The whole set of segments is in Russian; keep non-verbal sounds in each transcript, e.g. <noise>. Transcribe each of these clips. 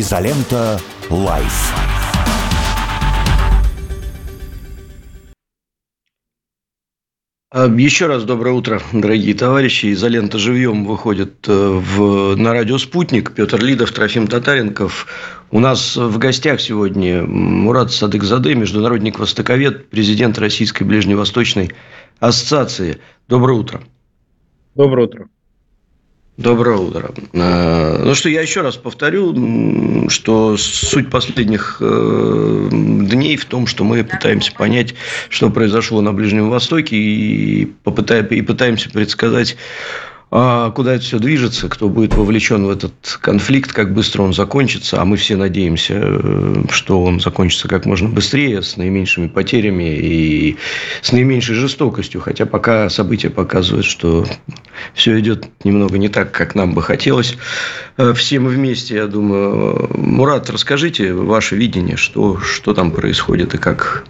Изолента. Live. А, еще раз доброе утро, дорогие товарищи. Изолента живьем выходит э, в, на радио «Спутник». Петр Лидов, Трофим Татаренков. У нас в гостях сегодня Мурат Садыкзаде, международник-востоковед, президент Российской Ближневосточной ассоциации. Доброе утро. Доброе утро. Доброе утро. Э, ну что, я еще раз повторю, что суть последних э, дней в том, что мы пытаемся понять, что произошло на Ближнем Востоке, и, попытаем, пытаемся предсказать куда это все движется, кто будет вовлечен в этот конфликт, как быстро он закончится, а мы все надеемся, э, что он закончится как можно быстрее, с наименьшими потерями и с наименьшей жестокостью, хотя пока события показывают, что все идет немного не так, как нам бы хотелось. Э, все мы вместе, я думаю. Мурат, расскажите ваше видение, что, что там происходит и как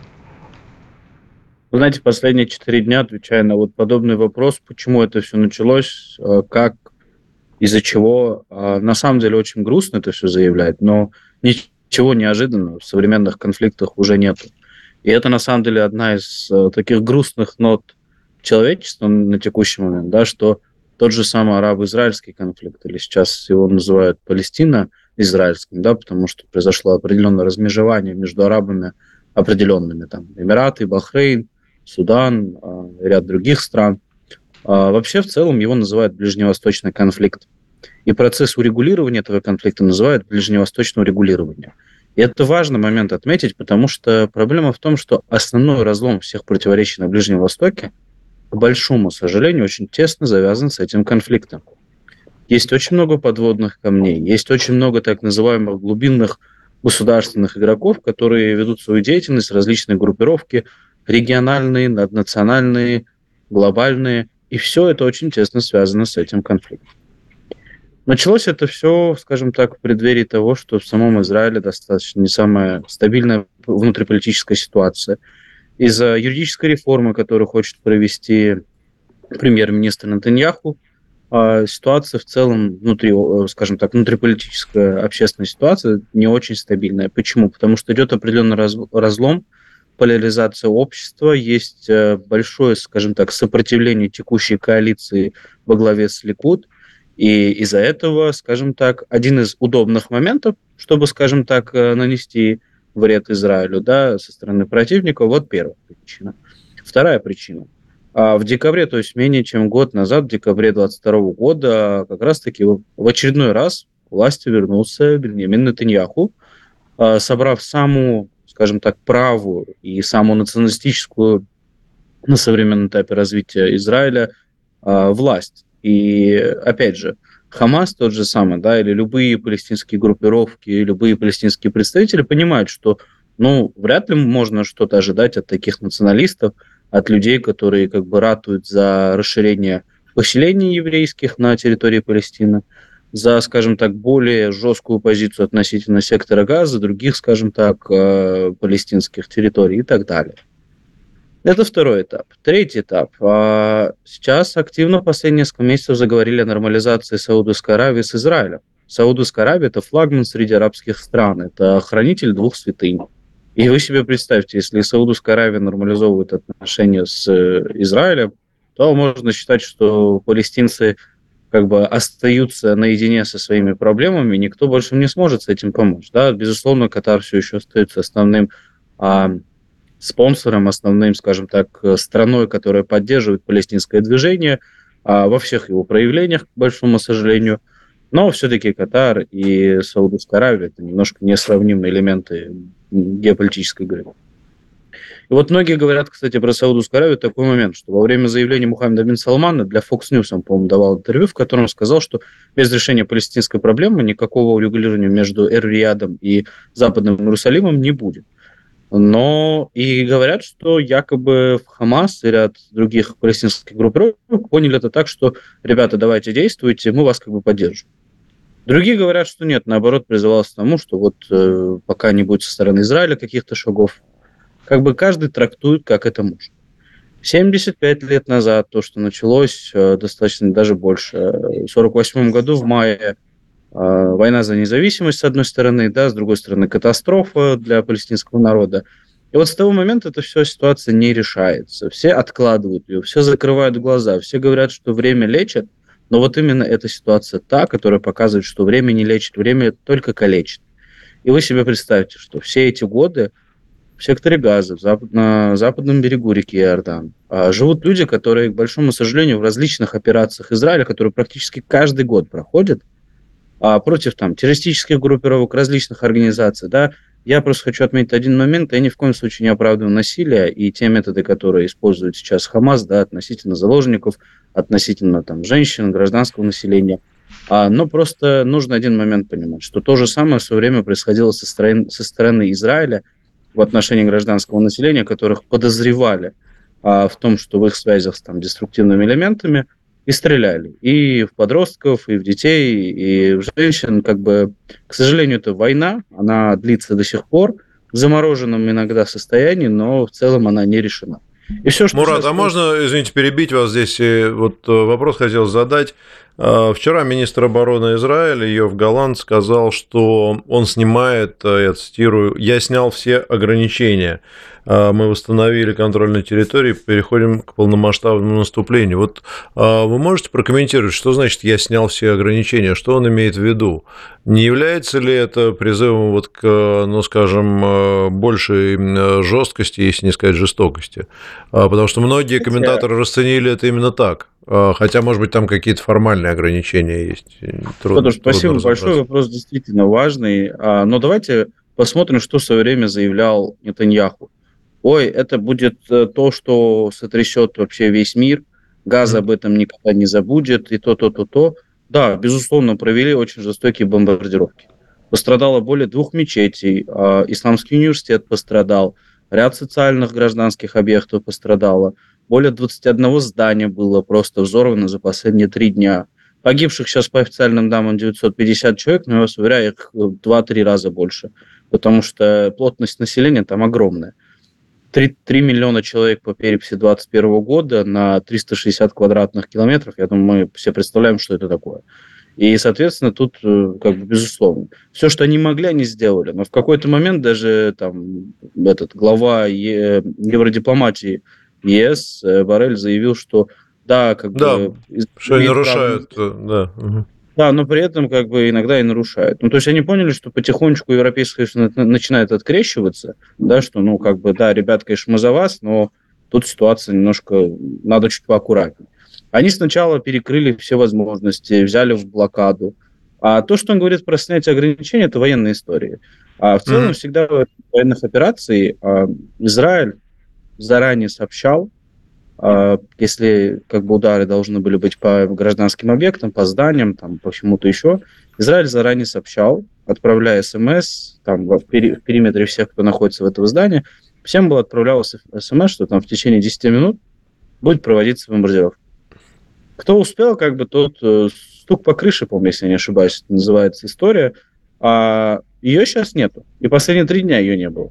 вы знаете, последние четыре дня, отвечая на вот подобный вопрос, почему это все началось, э, как, из-за чего, э, на самом деле очень грустно это все заявлять, но ничего неожиданного в современных конфликтах уже нет. И это на самом деле одна из э, таких грустных нот человечества на текущий момент, да, что тот же самый арабо-израильский конфликт, или сейчас его называют Палестино-израильским, да, потому что произошло определенное размежевание между арабами определенными, там, Эмираты, Бахрейн, Судан, а, ряд других стран. А, вообще, в целом, его называют ближневосточный конфликт. И процесс урегулирования этого конфликта называют ближневосточным урегулированием. И это важный момент отметить, потому что проблема в том, что основной разлом всех противоречий на Ближнем Востоке, к большому сожалению, очень тесно завязан с этим конфликтом. Есть очень много подводных камней, есть очень много так называемых глубинных государственных игроков, которые ведут свою деятельность, различные группировки, региональные, наднациональные, глобальные. И все это очень тесно связано с этим конфликтом. Началось это все, скажем так, в преддверии того, что в самом Израиле достаточно не самая стабильная внутриполитическая ситуация. Из-за юридической реформы, которую хочет провести премьер-министр Натаньяху, а ситуация в целом внутри, скажем так, внутриполитическая общественная ситуация не очень стабильная. Почему? Потому что идет определенный разлом поляризация общества, есть э, большое, скажем так, сопротивление текущей коалиции во главе с Ликуд, и из-за этого, скажем так, один из удобных моментов, чтобы, скажем так, э, нанести вред Израилю да, со стороны противника, вот первая причина. Вторая причина. А в декабре, то есть менее чем год назад, в декабре 22 года, как раз-таки в очередной раз к власти вернулся Бенjamin Нетаньяху, а, собрав самую скажем так, правую и самую националистическую на современном этапе развития Израиля э, власть. И опять же, Хамас тот же самый, да, или любые палестинские группировки, любые палестинские представители понимают, что ну, вряд ли можно что-то ожидать от таких националистов, от людей, которые как бы ратуют за расширение поселений еврейских на территории Палестины, за, скажем так, более жесткую позицию относительно сектора газа, других, скажем так, э, палестинских территорий и так далее. Это второй этап. Третий этап. А, сейчас активно последние несколько месяцев заговорили о нормализации Саудовской Аравии с Израилем. Саудовская Аравия – это флагман среди арабских стран, это хранитель двух святынь. И вы себе представьте, если Саудовская Аравия нормализовывает отношения с э, Израилем, то можно считать, что палестинцы – как бы остаются наедине со своими проблемами, никто больше не сможет с этим помочь. Да? Безусловно, Катар все еще остается основным а, спонсором, основным, скажем так, страной, которая поддерживает палестинское движение а, во всех его проявлениях, к большому сожалению. Но все-таки Катар и Саудовская Аравия – это немножко несравнимые элементы геополитической игры. И вот многие говорят, кстати, про Саудовскую Аравию такой момент, что во время заявления Мухаммеда бин Салмана для Fox News он, по-моему, давал интервью, в котором сказал, что без решения палестинской проблемы никакого урегулирования между Эр-Риядом и Западным Иерусалимом не будет. Но и говорят, что якобы в Хамас и ряд других палестинских группировок поняли это так, что, ребята, давайте действуйте, мы вас как бы поддержим. Другие говорят, что нет, наоборот, призывалось к тому, что вот э, пока не будет со стороны Израиля каких-то шагов, как бы каждый трактует, как это может. 75 лет назад то, что началось, э, достаточно даже больше. В 1948 году в мае война за независимость, с одной стороны, да, с другой стороны, катастрофа для палестинского народа. И вот с того момента эта вся ситуация не решается. Все откладывают ее, все закрывают глаза, все говорят, что время лечит, но вот именно эта ситуация та, которая показывает, что время не лечит, время только калечит. И вы себе представьте, что все эти годы в секторе Газа, в запад, на западном берегу реки Иордан, а, живут люди, которые, к большому сожалению, в различных операциях Израиля, которые практически каждый год проходят, а, против там, террористических группировок, различных организаций. Да. Я просто хочу отметить один момент. Я ни в коем случае не оправдываю насилие и те методы, которые используют сейчас Хамас да, относительно заложников, относительно там, женщин, гражданского населения. А, но просто нужно один момент понимать, что то же самое в свое время происходило со стороны, со стороны Израиля в отношении гражданского населения, которых подозревали а, в том, что в их связях с там, деструктивными элементами – и стреляли. И в подростков, и в детей, и в женщин. Как бы, к сожалению, это война, она длится до сих пор в замороженном иногда состоянии, но в целом она не решена. И все, что Мурат, сейчас... а можно, извините, перебить вас здесь? Вот э, вопрос хотел задать. А, вчера министр обороны Израиля, Йов Галант, сказал, что он снимает, э, я цитирую, «Я снял все ограничения». А, мы восстановили контроль на территории, переходим к полномасштабному наступлению. Вот а, вы можете прокомментировать, что значит «я снял все ограничения», что он имеет в виду? Не является ли это призывом вот к, ну, скажем, а, большей жесткости, если не сказать жестокости? Потому что многие комментаторы расценили это именно так. Хотя, может быть, там какие-то формальные ограничения есть. Трудно, Федор, спасибо большое. Вопрос действительно важный. Но давайте посмотрим, что в свое время заявлял Нетаньяху ой, это будет э, то, что сотрясет вообще весь мир, газ об этом никогда не забудет, и то, то, то, то. Да, безусловно, провели очень жестокие бомбардировки. Пострадало более двух мечетей, а, исламский университет пострадал, ряд социальных гражданских объектов пострадало, более 21 здания было просто взорвано за последние три дня. Погибших сейчас по официальным данным 950 человек, но я вас уверяю, их 2-3 раза больше, потому что плотность населения там огромная. 3, 3 миллиона человек по переписи 2021 года на 360 квадратных километров. Я думаю, мы все представляем, что это такое. И, соответственно, тут, э, как бы, безусловно, все, что они могли, они сделали. Но в какой-то момент даже там этот глава е- евродипломатии ЕС э, Барель заявил, что да, как да, бы... что они нарушают, да. Угу. Да, но при этом как бы иногда и нарушают. Ну, то есть они поняли, что потихонечку европейское начинает открещиваться, да, что, ну, как бы, да, ребят, конечно, мы за вас, но тут ситуация немножко, надо чуть поаккуратнее. Они сначала перекрыли все возможности, взяли в блокаду. А то, что он говорит про снятие ограничений, это военная история. А в целом mm-hmm. всегда в военных операциях а, Израиль заранее сообщал, а, если как бы удары должны были быть по гражданским объектам, по зданиям, там, по чему-то еще, Израиль заранее сообщал, отправляя СМС там, в, пери- в периметре всех, кто находится в этом здании, всем было отправлялось СМС, что там в течение 10 минут будет проводиться бомбардировка. Кто успел, как бы тот э, стук по крыше, помню, если я не ошибаюсь, называется история, а ее сейчас нету. И последние три дня ее не было.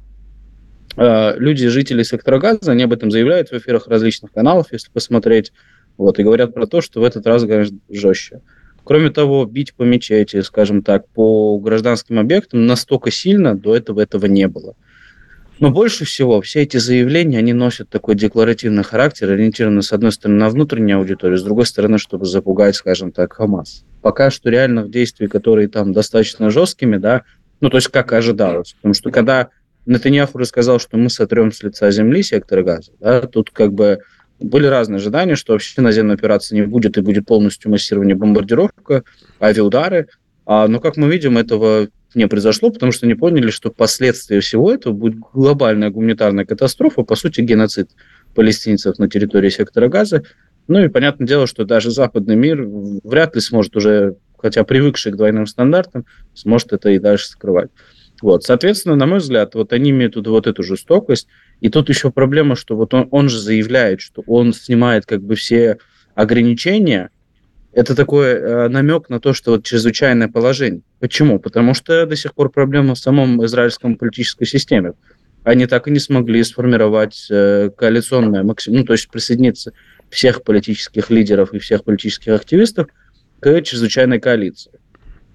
Э, люди, жители сектора газа, они об этом заявляют в эфирах различных каналов, если посмотреть, вот, и говорят про то, что в этот раз гораздо жестче. Кроме того, бить по мечети, скажем так, по гражданским объектам настолько сильно до этого этого не было. Но больше всего все эти заявления, они носят такой декларативный характер, ориентированный, с одной стороны, на внутреннюю аудиторию, с другой стороны, чтобы запугать, скажем так, Хамас. Пока что реальных действий, которые там достаточно жесткими, да, ну, то есть как ожидалось. Потому что когда Нетаньяху рассказал, что мы сотрем с лица земли сектор газа. Да? Тут как бы были разные ожидания, что вообще наземной операции не будет и будет полностью массирование бомбардировка, авиаудары. А, но, как мы видим, этого не произошло, потому что не поняли, что последствия всего этого будет глобальная гуманитарная катастрофа, по сути, геноцид палестинцев на территории сектора газа. Ну и понятное дело, что даже западный мир вряд ли сможет уже, хотя привыкший к двойным стандартам, сможет это и дальше скрывать. Вот, соответственно, на мой взгляд, вот они имеют вот эту жестокость. И тут еще проблема, что вот он, он же заявляет, что он снимает как бы все ограничения. Это такой э, намек на то, что вот чрезвычайное положение. Почему? Потому что до сих пор проблема в самом израильском политической системе. Они так и не смогли сформировать э, коалиционное максимум, ну, то есть присоединиться всех политических лидеров и всех политических активистов к чрезвычайной коалиции.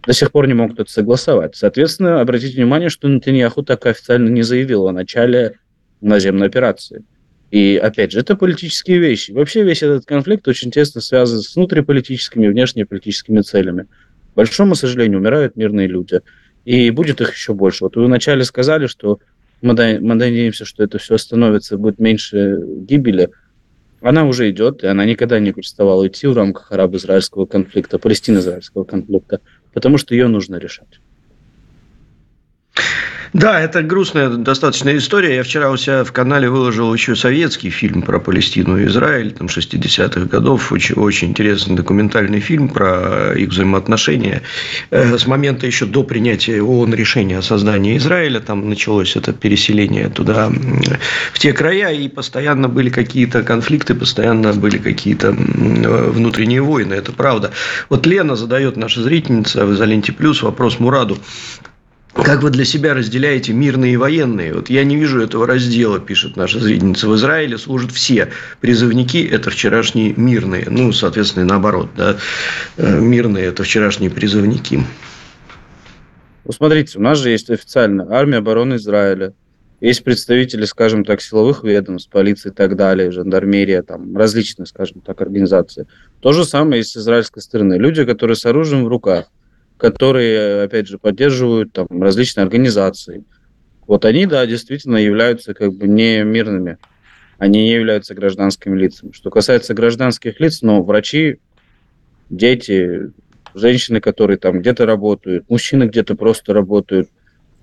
До сих пор не могут это согласовать. Соответственно, обратите внимание, что Нетаньяху так официально не заявил о начале наземной операции. И, опять же, это политические вещи. Вообще весь этот конфликт очень тесно связан с внутриполитическими и внешнеполитическими целями. К большому сожалению, умирают мирные люди. И будет их еще больше. Вот вы вначале сказали, что мы, мы надеемся, что это все остановится, будет меньше гибели. Она уже идет, и она никогда не переставала идти в рамках арабо-израильского конфликта, палестино-израильского конфликта, потому что ее нужно решать. Да, это грустная достаточно история. Я вчера у себя в канале выложил еще советский фильм про Палестину и Израиль, там, 60-х годов. Очень, очень интересный документальный фильм про их взаимоотношения. Э, с момента еще до принятия ООН решения о создании Израиля, там началось это переселение туда, в те края, и постоянно были какие-то конфликты, постоянно были какие-то внутренние войны, это правда. Вот Лена задает наша зрительница в Изоленте Плюс вопрос Мураду. Как вы для себя разделяете мирные и военные? Вот я не вижу этого раздела, пишет наша зрительница. В Израиле служат все призывники, это вчерашние мирные. Ну, соответственно, наоборот, да, э, мирные – это вчерашние призывники. Ну, смотрите, у нас же есть официальная армия обороны Израиля. Есть представители, скажем так, силовых ведомств, полиции и так далее, жандармерия, там, различные, скажем так, организации. То же самое есть с израильской стороны. Люди, которые с оружием в руках – которые, опять же, поддерживают там различные организации. Вот они, да, действительно являются как бы не мирными. Они не являются гражданскими лицами. Что касается гражданских лиц, но врачи, дети, женщины, которые там где-то работают, мужчины где-то просто работают,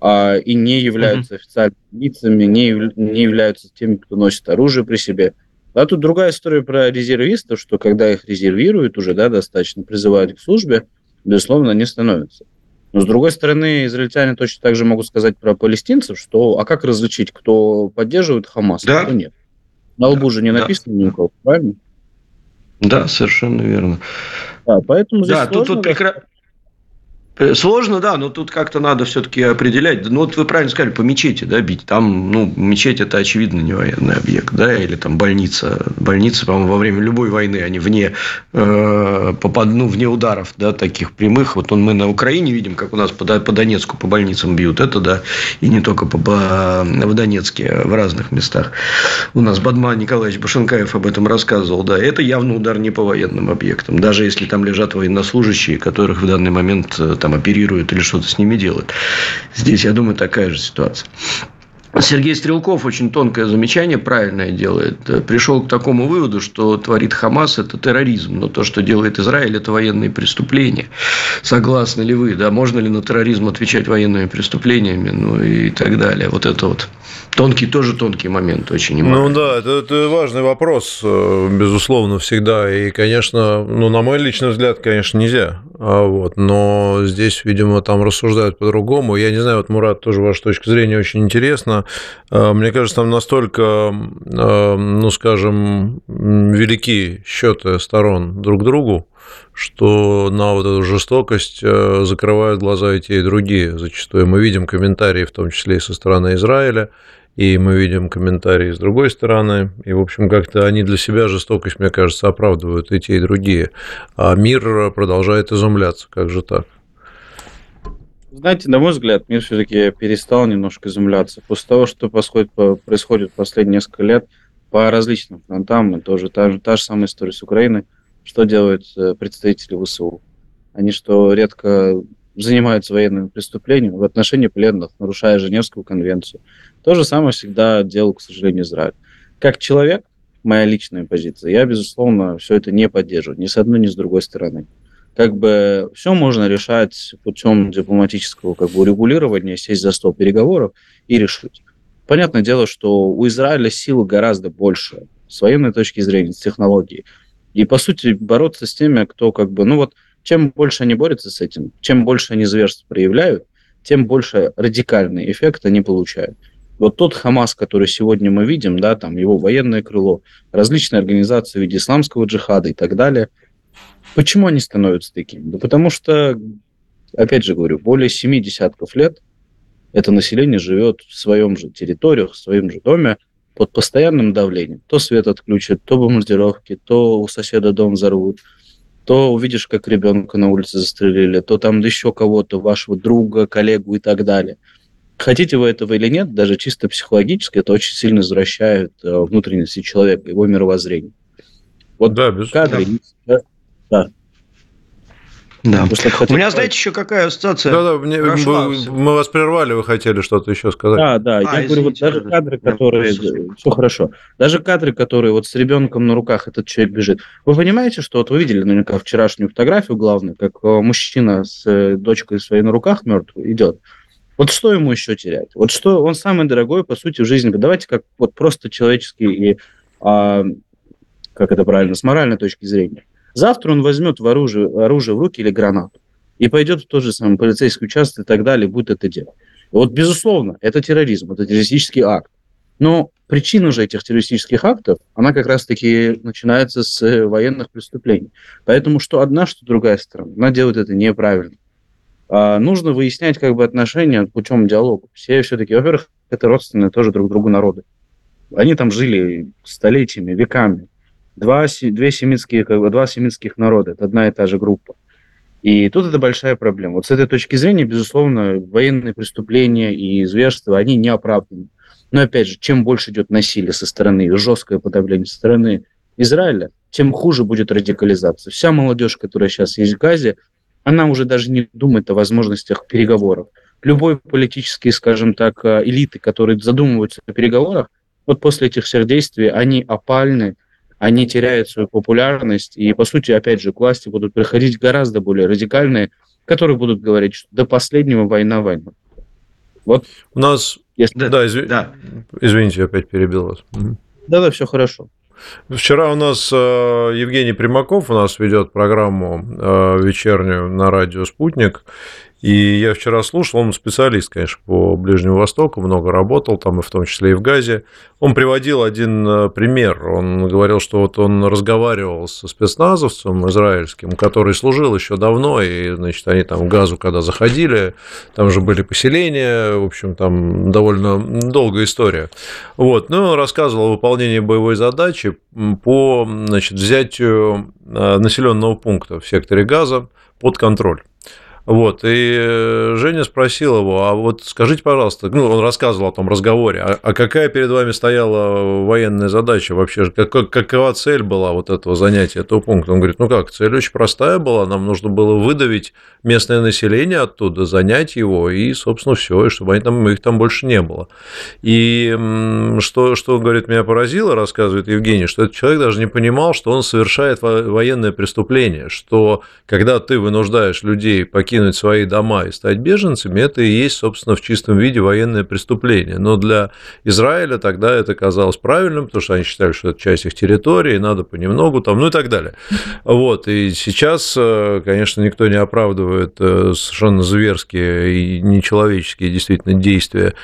а, и не являются mm-hmm. официальными лицами, не, не являются теми, кто носит оружие при себе. А тут другая история про резервистов, что когда их резервируют уже, да, достаточно, призывают к службе, безусловно, не становится. Но, с другой стороны, израильтяне точно так же могут сказать про палестинцев, что а как различить, кто поддерживает Хамас, а да. кто нет? На лбу же не написано да. никого, правильно? Да, совершенно верно. Да, поэтому здесь да, тут, тут прекра... Э, сложно, да, но тут как-то надо все-таки определять. Ну, вот вы правильно сказали, по мечети, да, бить. Там, ну, мечеть – это, очевидно, не военный объект, да, или там больница. Больницы, по-моему, во время любой войны, они вне, э, попад, ну, вне ударов, да, таких прямых. Вот он, мы на Украине видим, как у нас по, по Донецку по больницам бьют. Это, да, и не только по, по, в Донецке, в разных местах. У нас Бадман Николаевич Башенкаев об этом рассказывал, да. Это явно удар не по военным объектам. Даже если там лежат военнослужащие, которых в данный момент э, там оперируют или что-то с ними делают. Здесь, я думаю, такая же ситуация. Сергей Стрелков очень тонкое замечание, правильное делает. Пришел к такому выводу, что творит Хамас – это терроризм, но то, что делает Израиль – это военные преступления. Согласны ли вы? Да, можно ли на терроризм отвечать военными преступлениями? Ну и так далее. Вот это вот Тонкий, тоже тонкий момент, очень Ну да, это, это важный вопрос, э, безусловно, всегда. И, конечно, ну, на мой личный взгляд, конечно, нельзя. А вот, но здесь, видимо, там рассуждают по-другому. Я не знаю, вот, Мурат, тоже ваша точка зрения очень интересна. А, мне кажется, там настолько, а, ну, скажем, велики счеты сторон друг другу, что на вот эту жестокость закрывают глаза и те, и другие. Зачастую мы видим комментарии, в том числе и со стороны Израиля, и мы видим комментарии с другой стороны, и, в общем, как-то они для себя жестокость, мне кажется, оправдывают и те, и другие. А мир продолжает изумляться, как же так? Знаете, на мой взгляд, мир все-таки перестал немножко изумляться. После того, что происходит, происходит последние несколько лет по различным фронтам, и тоже та, та же самая история с Украиной, что делают э, представители ВСУ? Они что, редко занимаются военными преступлениями в отношении пленных, нарушая Женевскую конвенцию. То же самое всегда делал, к сожалению, Израиль. Как человек, моя личная позиция, я, безусловно, все это не поддерживаю, ни с одной, ни с другой стороны. Как бы все можно решать путем дипломатического как бы, урегулирования, сесть за стол переговоров и решить. Понятное дело, что у Израиля силы гораздо больше с военной точки зрения, с технологией. И, по сути, бороться с теми, кто как бы, ну вот, чем больше они борются с этим, чем больше они зверств проявляют, тем больше радикальный эффект они получают. Вот тот Хамас, который сегодня мы видим, да, там его военное крыло, различные организации в виде исламского джихада и так далее, почему они становятся такими? Да потому что, опять же говорю, более семи десятков лет это население живет в своем же территориях, в своем же доме, под постоянным давлением. То свет отключат, то бомбардировки, то у соседа дом взорвут – то увидишь, как ребенка на улице застрелили, то там еще кого-то, вашего друга, коллегу и так далее. Хотите вы этого или нет, даже чисто психологически это очень сильно извращает э, внутренности человека, его мировоззрение. Вот да, без... кадры, да. да. Да. У меня, знаете, еще какая ассоциация? Да, да, мне, мы, мы вас прервали, вы хотели что-то еще сказать. Да, да, а, я извините, говорю, вот даже кадры, которые... Все хорошо. Даже кадры, которые вот с ребенком на руках этот человек бежит. Вы понимаете, что вот вы видели наверняка вчерашнюю фотографию, главную, как э, мужчина с э, дочкой своей на руках мертвый идет. Вот что ему еще терять? Вот что он самый дорогой, по сути, в жизни. Давайте как вот просто человеческий и, а, как это правильно, с моральной точки зрения. Завтра он возьмет в оружие, оружие в руки или гранату и пойдет в тот же самый полицейский участок и так далее, будет это делать. Вот, безусловно, это терроризм, это террористический акт. Но причина же этих террористических актов, она как раз-таки начинается с э, военных преступлений. Поэтому что одна, что другая сторона, она делает это неправильно. А нужно выяснять как бы отношения путем диалога. Все все-таки, во-первых, это родственные тоже друг другу народы. Они там жили столетиями, веками два, две семитские, как бы, два семитских народа, это одна и та же группа. И тут это большая проблема. Вот с этой точки зрения, безусловно, военные преступления и зверства, они не оправданы. Но опять же, чем больше идет насилие со стороны, жесткое подавление со стороны Израиля, тем хуже будет радикализация. Вся молодежь, которая сейчас есть в Газе, она уже даже не думает о возможностях переговоров. Любой политический, скажем так, э, элиты, которые задумываются о переговорах, вот после этих всех действий, они опальны, они теряют свою популярность, и, по сути, опять же, к власти будут приходить гораздо более радикальные, которые будут говорить, что до последнего война война. Вот. У нас... Если... Да, изв... да, извините, я опять перебил вас. Да-да, все хорошо. Вчера у нас э, Евгений Примаков у нас ведет программу э, вечернюю на радио «Спутник», и я вчера слушал, он специалист, конечно, по Ближнему Востоку, много работал там, и в том числе и в Газе. Он приводил один э, пример. Он говорил, что вот он разговаривал со спецназовцем израильским, который служил еще давно, и, значит, они там в Газу, когда заходили, там же были поселения, в общем, там довольно долгая история. Вот, ну, он рассказывал о выполнении боевой задачи по, значит, взятию э, населенного пункта в секторе Газа под контроль. Вот, и э, Женя спросил его, а вот скажите, пожалуйста, ну, он рассказывал о том разговоре, а, а какая перед вами стояла военная задача вообще, как, какова цель была вот этого занятия, этого пункта? Он говорит, ну как, цель очень простая была, нам нужно было выдавить местное население оттуда, занять его, и, собственно, все, и чтобы они там, их там больше не было. И что, что, говорит, меня поразило, рассказывает Евгений, что этот человек даже не понимал, что он совершает военное преступление, что когда ты вынуждаешь людей покинуть покинуть свои дома и стать беженцами, это и есть, собственно, в чистом виде военное преступление. Но для Израиля тогда это казалось правильным, потому что они считали, что это часть их территории, надо понемногу там, ну и так далее. Вот, и сейчас, э, конечно, никто не оправдывает э, совершенно зверские и нечеловеческие действительно действия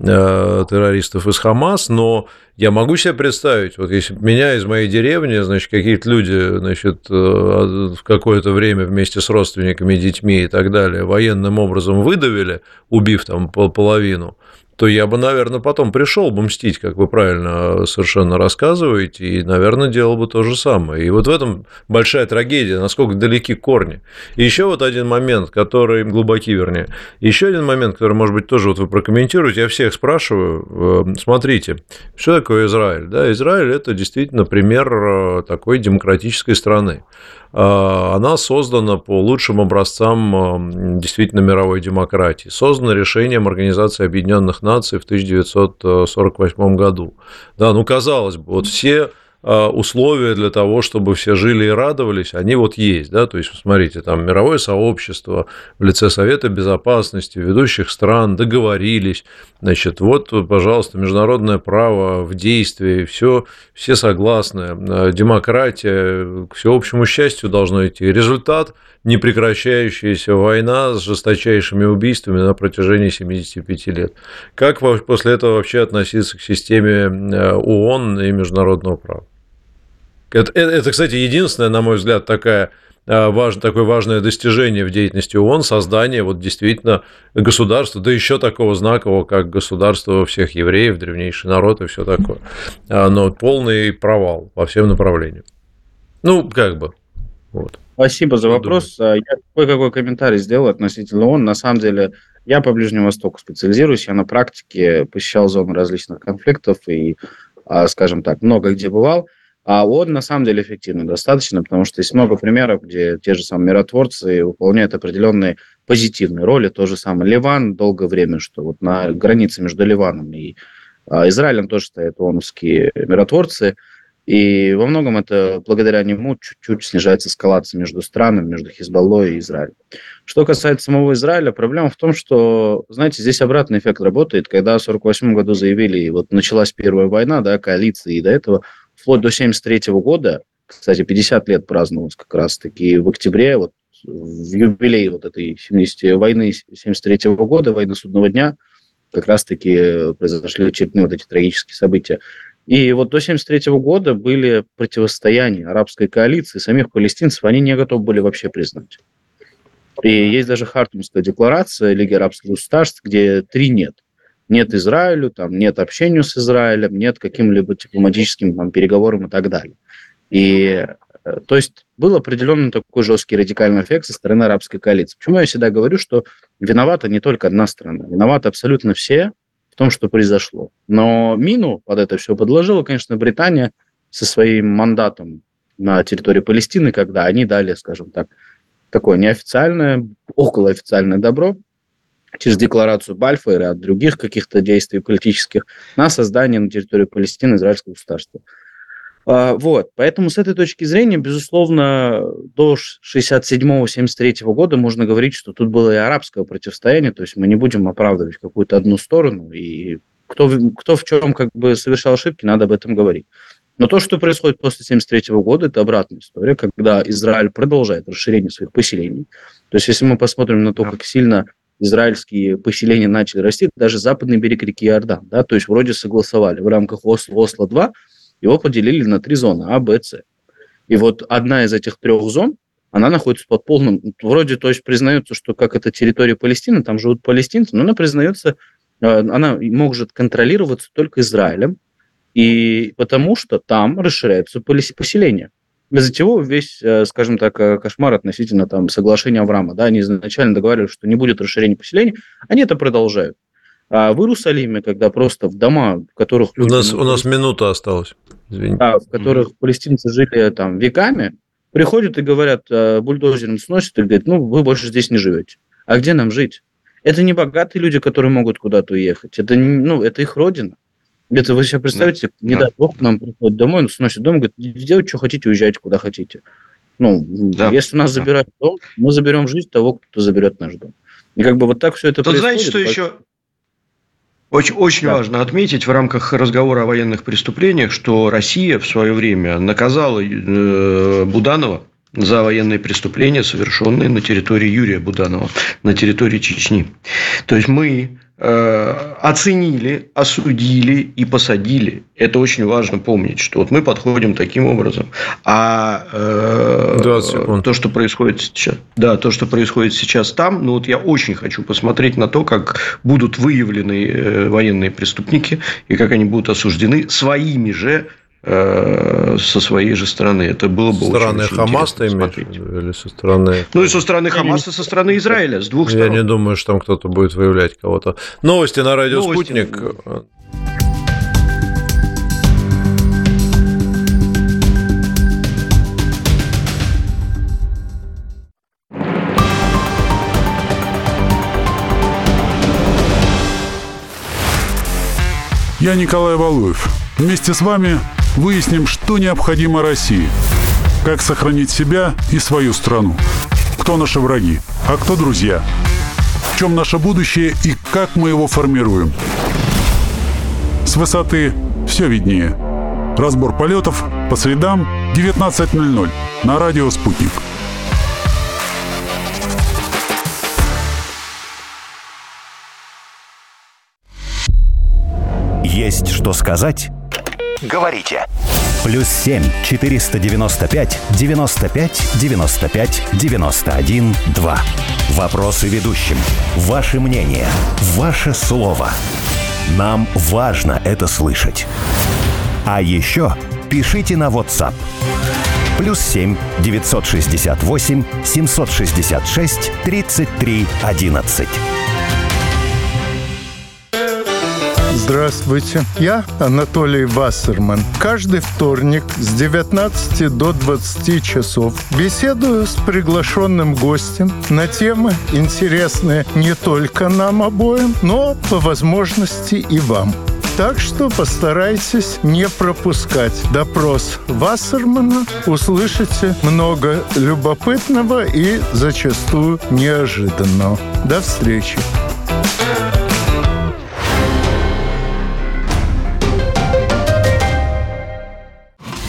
э, террористов из Хамас, но я могу себе представить, вот если меня из моей деревни, значит, какие-то люди, значит, э, в какое-то время вместе с родственниками, детьми и так далее военным образом выдавили, убив там половину, то я бы, наверное, потом пришел бы мстить, как вы правильно совершенно рассказываете, и, наверное, делал бы то же самое. И вот в этом большая трагедия, насколько далеки корни. И еще вот один момент, который глубоки, вернее, еще один момент, который, может быть, тоже вот вы прокомментируете, я всех спрашиваю, э, смотрите, что такое Израиль? Да, Израиль – это действительно пример э, такой демократической страны. А, она создана по лучшим образцам действительно мировой демократии. Создана решением Организации Объединенных Наций в 1948 году. Да, ну казалось бы, вот все условия для того, чтобы все жили и радовались, они вот есть, да, то есть, смотрите, там мировое сообщество в лице Совета Безопасности, ведущих стран договорились, значит, вот, пожалуйста, международное право в действии, все, все согласны, а, демократия к всеобщему счастью должно идти. Результат – непрекращающаяся война с жесточайшими убийствами на протяжении 75 лет. Как после этого вообще относиться к системе а, ООН и международного права? Это, это, кстати, единственное, на мой взгляд, такая а, важно, такое важное достижение в деятельности ООН, создание вот действительно государства, да еще такого знакового, как государство всех евреев, древнейший народ и все такое. А, но полный провал по всем направлениям. Ну, как бы. Вот. Спасибо за вопрос. Думаете? Я кое-какой комментарий сделал относительно он. На самом деле, я по Ближнему Востоку специализируюсь. Я на практике посещал зоны различных конфликтов и, а, скажем так, много где бывал. А он на самом деле эффективный достаточно, потому что есть много примеров, где те же самые миротворцы выполняют определенные позитивные роли. То же самое Ливан долгое время, что вот на границе между Ливаном и а, Израилем тоже стоят ООНовские миротворцы. И во многом это благодаря нему чуть-чуть снижается эскалация между странами, между Хизбаллой и Израилем. Что касается самого Израиля, проблема в том, что, знаете, здесь обратный эффект работает. Когда в 1948 году заявили, вот началась Первая война, да, коалиции, и до этого вплоть до 1973 года, кстати, 50 лет праздновалось как раз-таки в октябре, вот в юбилей вот этой 70 войны 73 года, войны судного дня, как раз-таки произошли очередные вот эти трагические события. И вот до 1973 года были противостояния арабской коалиции, самих палестинцев они не готовы были вообще признать. И есть даже Хартумская декларация Лиги арабских государств, где три нет. Нет Израилю, там нет общению с Израилем, нет каким-либо дипломатическим там, переговорам и так далее. И э, то есть был определенный такой жесткий радикальный эффект со стороны арабской коалиции. Почему я всегда говорю, что виновата не только одна страна, виноваты абсолютно все, в том, что произошло. Но мину под это все подложила, конечно, Британия со своим мандатом на территории Палестины, когда они дали, скажем так, такое неофициальное, околоофициальное добро через декларацию Бальфа и ряд других каких-то действий политических на создание на территории Палестины израильского государства. А, вот, поэтому с этой точки зрения, безусловно, до 67-73 года можно говорить, что тут было и арабское противостояние, то есть мы не будем оправдывать какую-то одну сторону, и кто, кто в чем как бы совершал ошибки, надо об этом говорить. Но то, что происходит после 1973 года, это обратная история, когда Израиль продолжает расширение своих поселений. То есть, если мы посмотрим на то, как сильно израильские поселения начали расти, даже западный берег реки Иордан, да, то есть вроде согласовали в рамках Осло, Осло-2, его поделили на три зоны А, Б, С. И вот одна из этих трех зон, она находится под полным... Вроде, то есть признается, что как это территория Палестины, там живут палестинцы, но она признается, э, она может контролироваться только Израилем, и потому что там расширяются поселения. Из-за чего весь, э, скажем так, э, кошмар относительно там, соглашения Авраама. Да, они изначально договаривались, что не будет расширения поселений, они это продолжают. А в Иерусалиме, когда просто в дома, в которых люди... У нас, у нас минута осталась, извините. Да, в которых mm-hmm. палестинцы жили там веками, приходят и говорят, э, бульдозером сносят, и говорят, ну, вы больше здесь не живете. А где нам жить? Это не богатые люди, которые могут куда-то уехать. Это, ну, это их родина. Это вы себе представите, mm-hmm. не дай бог, к нам приходит домой, он сносит дом, говорит, делайте, что хотите, уезжайте, куда хотите. Ну, да. если нас забирают дом, мы заберем жизнь того, кто заберет наш дом. И как бы вот так все это Тут происходит. знаете, что еще очень, очень да. важно отметить в рамках разговора о военных преступлениях, что Россия в свое время наказала э, Буданова за военные преступления, совершенные на территории Юрия Буданова, на территории Чечни. То есть мы оценили, осудили и посадили. Это очень важно помнить, что вот мы подходим таким образом. А э, то, что происходит сейчас, да, то, что происходит сейчас там, ну вот я очень хочу посмотреть на то, как будут выявлены э, военные преступники и как они будут осуждены своими же Э, со своей же стороны. Это было бы со стороны очень, Хамас ты имеешь или со стороны... Ну, и со стороны Хамаса, со стороны Израиля, с двух сторон. Я не думаю, что там кто-то будет выявлять кого-то. Новости на радио Новости. «Спутник». Я Николай Валуев. Вместе с вами Выясним, что необходимо России. Как сохранить себя и свою страну. Кто наши враги, а кто друзья. В чем наше будущее и как мы его формируем. С высоты все виднее. Разбор полетов по средам 19.00 на радио «Спутник». Есть что сказать? Говорите. Плюс 7 495 95 95 91 2. Вопросы ведущим. Ваше мнение. Ваше слово. Нам важно это слышать. А еще пишите на WhatsApp Плюс 7 968 766 33 11. Здравствуйте, я Анатолий Вассерман. Каждый вторник с 19 до 20 часов беседую с приглашенным гостем на темы, интересные не только нам обоим, но по возможности и вам. Так что постарайтесь не пропускать допрос Вассермана. Услышите много любопытного и зачастую неожиданного. До встречи!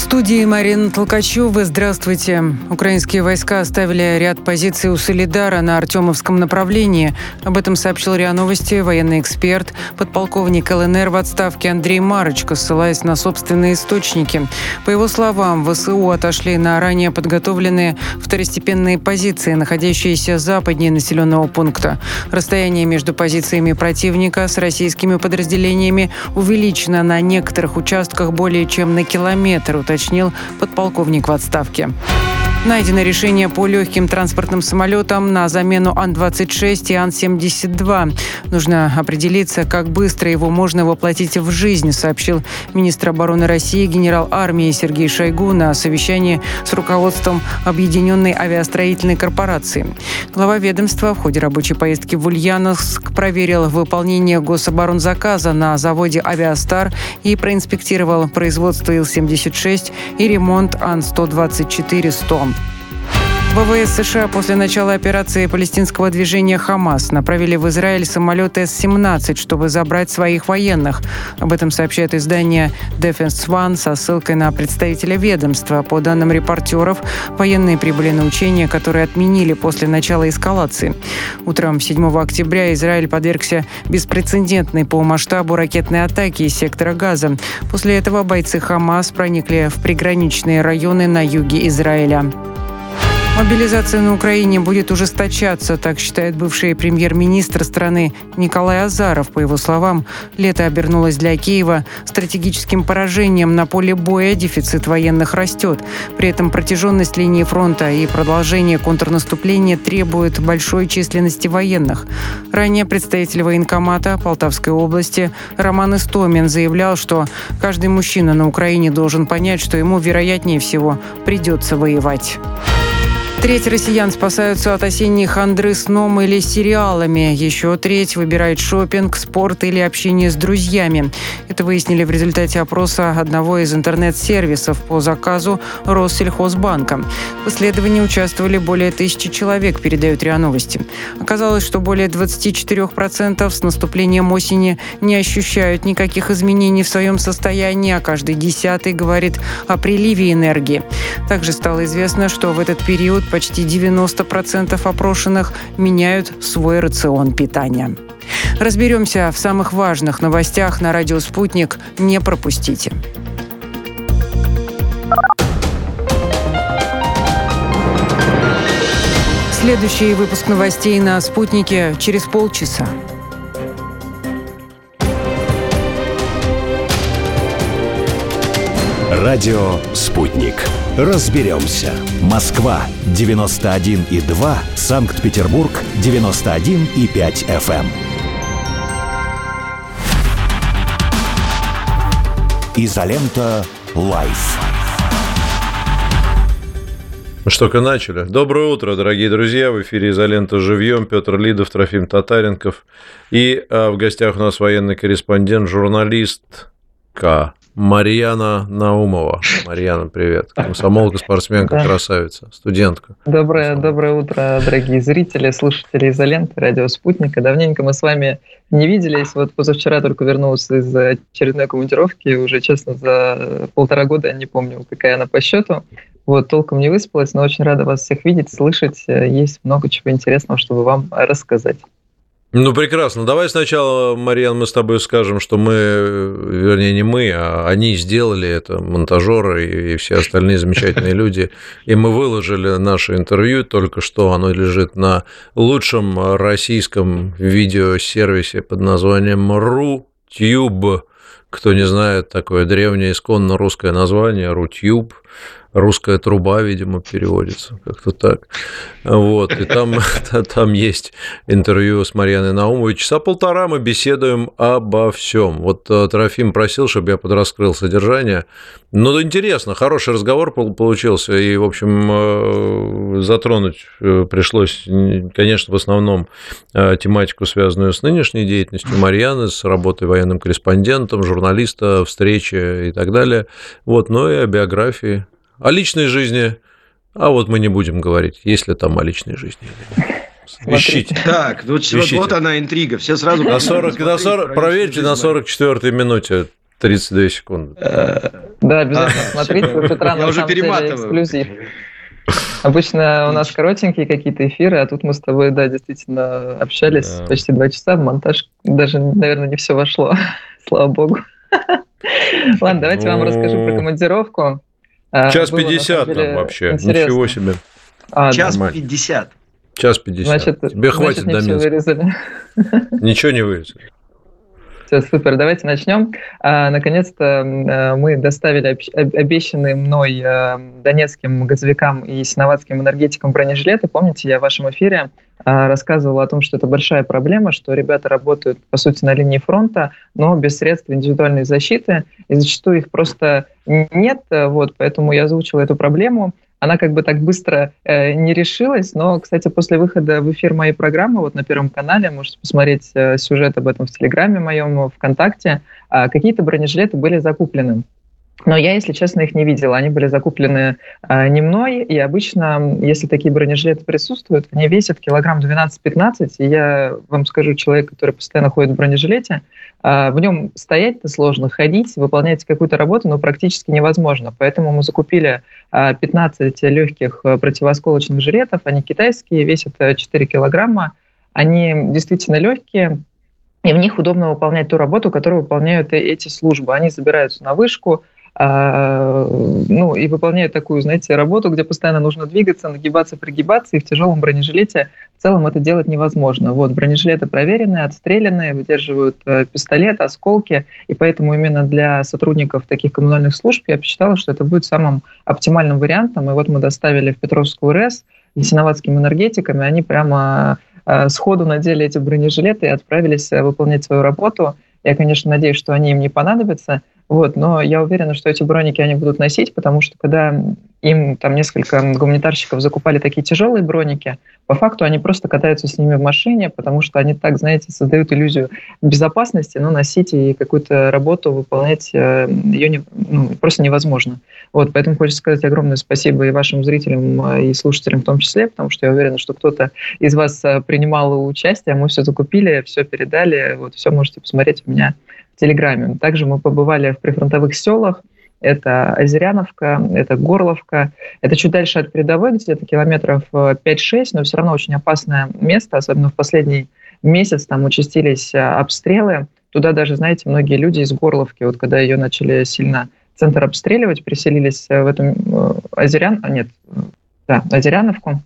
студии Марина Толкачева. Здравствуйте. Украинские войска оставили ряд позиций у Солидара на Артемовском направлении. Об этом сообщил РИА Новости военный эксперт, подполковник ЛНР в отставке Андрей Марочка, ссылаясь на собственные источники. По его словам, ВСУ отошли на ранее подготовленные второстепенные позиции, находящиеся западнее населенного пункта. Расстояние между позициями противника с российскими подразделениями увеличено на некоторых участках более чем на километр, уточнил подполковник в отставке. Найдено решение по легким транспортным самолетам на замену Ан-26 и Ан-72. Нужно определиться, как быстро его можно воплотить в жизнь, сообщил министр обороны России генерал армии Сергей Шойгу на совещании с руководством Объединенной авиастроительной корпорации. Глава ведомства в ходе рабочей поездки в Ульяновск проверил выполнение гособоронзаказа на заводе «Авиастар» и проинспектировал производство Ил-76 и ремонт Ан-124-100. ВВС США после начала операции палестинского движения «Хамас» направили в Израиль самолет С-17, чтобы забрать своих военных. Об этом сообщает издание Defense One со ссылкой на представителя ведомства. По данным репортеров, военные прибыли на учения, которые отменили после начала эскалации. Утром 7 октября Израиль подвергся беспрецедентной по масштабу ракетной атаке из сектора Газа. После этого бойцы «Хамас» проникли в приграничные районы на юге Израиля. Мобилизация на Украине будет ужесточаться, так считает бывший премьер-министр страны Николай Азаров. По его словам, лето обернулось для Киева стратегическим поражением на поле боя, дефицит военных растет. При этом протяженность линии фронта и продолжение контрнаступления требуют большой численности военных. Ранее представитель военкомата Полтавской области Роман Истомин заявлял, что каждый мужчина на Украине должен понять, что ему, вероятнее всего, придется воевать. Треть россиян спасаются от осенней хандры сном или сериалами. Еще треть выбирает шопинг, спорт или общение с друзьями. Это выяснили в результате опроса одного из интернет-сервисов по заказу Россельхозбанка. В исследовании участвовали более тысячи человек, передают РИА Новости. Оказалось, что более 24% с наступлением осени не ощущают никаких изменений в своем состоянии, а каждый десятый говорит о приливе энергии. Также стало известно, что в этот период почти 90% опрошенных меняют свой рацион питания. Разберемся в самых важных новостях на радио «Спутник». Не пропустите. Следующий выпуск новостей на «Спутнике» через полчаса. Радио «Спутник». Разберемся. Москва, 91,2. Санкт-Петербург, 91,5 FM. Изолента. Live. Ну что, ка начали. Доброе утро, дорогие друзья. В эфире «Изолента живьем». Петр Лидов, Трофим Татаренков. И а, в гостях у нас военный корреспондент, журналист К. Марьяна Наумова. Марьяна, привет. Комсомолка, спортсменка, да. красавица, студентка. Доброе, доброе утро, дорогие зрители, слушатели изоленты, радио «Спутника». Давненько мы с вами не виделись. Вот позавчера только вернулся из очередной командировки. Уже, честно, за полтора года я не помню, какая она по счету. Вот, толком не выспалась, но очень рада вас всех видеть, слышать. Есть много чего интересного, чтобы вам рассказать. Ну, прекрасно. Давай сначала, Марьян, мы с тобой скажем, что мы, вернее, не мы, а они сделали это, монтажеры и все остальные замечательные <laughs> люди. И мы выложили наше интервью только что. Оно лежит на лучшем российском видеосервисе под названием RuTube. Кто не знает, такое древнее исконно русское название, RuTube – русская труба, видимо, переводится, как-то так. Вот, и там, <laughs> там есть интервью с Марьяной Наумовой. Часа полтора мы беседуем обо всем. Вот э, Трофим просил, чтобы я подраскрыл содержание. Ну, интересно, хороший разговор получился, и, в общем, э, затронуть э, пришлось, конечно, в основном тематику, связанную с нынешней деятельностью Марьяны, с работой военным корреспондентом, журналиста, встречи и так далее. Вот, но и о биографии о личной жизни, а вот мы не будем говорить, есть ли там о личной жизни Ищите. Так, вот, Ищите. вот она интрига. Все сразу... На 40, на 40, проверьте на 44-й минуте 32 секунды. Да, обязательно смотрите. У Петра на самом деле эксклюзив. Обычно у нас коротенькие какие-то эфиры, а тут мы с тобой, да, действительно общались да. почти два часа. Монтаж даже, наверное, не все вошло. <laughs> Слава богу. Ладно, давайте вам расскажу про командировку. А, Час пятьдесят там вообще. Интересно. Ничего себе. А, Час пятьдесят. Час пятьдесят. Значит, Тебе хватит значит, до Минска. Вырезали. Ничего не вырезали. Все, супер. Давайте начнем. А, наконец-то а, мы доставили обещанные мной а, донецким газовикам и синоватским энергетикам бронежилеты. Помните, я в вашем эфире рассказывал о том, что это большая проблема, что ребята работают, по сути, на линии фронта, но без средств индивидуальной защиты, и зачастую их просто нет, вот, поэтому я озвучил эту проблему она как бы так быстро э, не решилась, но, кстати, после выхода в эфир моей программы, вот на Первом канале, можете посмотреть э, сюжет об этом в Телеграме моем, ВКонтакте, э, какие-то бронежилеты были закуплены. Но я, если честно, их не видела. Они были закуплены э, не мной, и обычно, если такие бронежилеты присутствуют, они весят килограмм 12-15, и я вам скажу, человек, который постоянно ходит в бронежилете, э, в нем стоять-то сложно, ходить, выполнять какую-то работу, но практически невозможно. Поэтому мы закупили э, 15 легких противосколочных жилетов, они китайские, весят 4 килограмма, они действительно легкие, и в них удобно выполнять ту работу, которую выполняют эти службы. Они забираются на вышку, а, ну, и выполняют такую, знаете, работу, где постоянно нужно двигаться, нагибаться, пригибаться, и в тяжелом бронежилете в целом это делать невозможно. Вот, бронежилеты проверенные, отстрелянные, выдерживают э, пистолет, осколки, и поэтому именно для сотрудников таких коммунальных служб я посчитала, что это будет самым оптимальным вариантом, и вот мы доставили в Петровскую РЭС ясиноватским энергетиками, они прямо э, сходу надели эти бронежилеты и отправились э, выполнять свою работу. Я, конечно, надеюсь, что они им не понадобятся, вот, но я уверена, что эти броники они будут носить, потому что когда им там несколько гуманитарщиков закупали такие тяжелые броники, по факту они просто катаются с ними в машине, потому что они так, знаете, создают иллюзию безопасности, но носить и какую-то работу выполнять э, ее не, ну, просто невозможно. Вот, поэтому хочется сказать огромное спасибо и вашим зрителям, э, и слушателям в том числе, потому что я уверена, что кто-то из вас э, принимал участие, мы все закупили, все передали, вот, все можете посмотреть у меня Телеграме. Также мы побывали в прифронтовых селах. Это Озеряновка, это Горловка. Это чуть дальше от передовой, где-то километров 5-6, э, но все равно очень опасное место, особенно в последний месяц там участились э, обстрелы. Туда даже, знаете, многие люди из Горловки, вот когда ее начали сильно центр обстреливать, переселились э, в этом Озерян... А, нет, да, Озеряновку.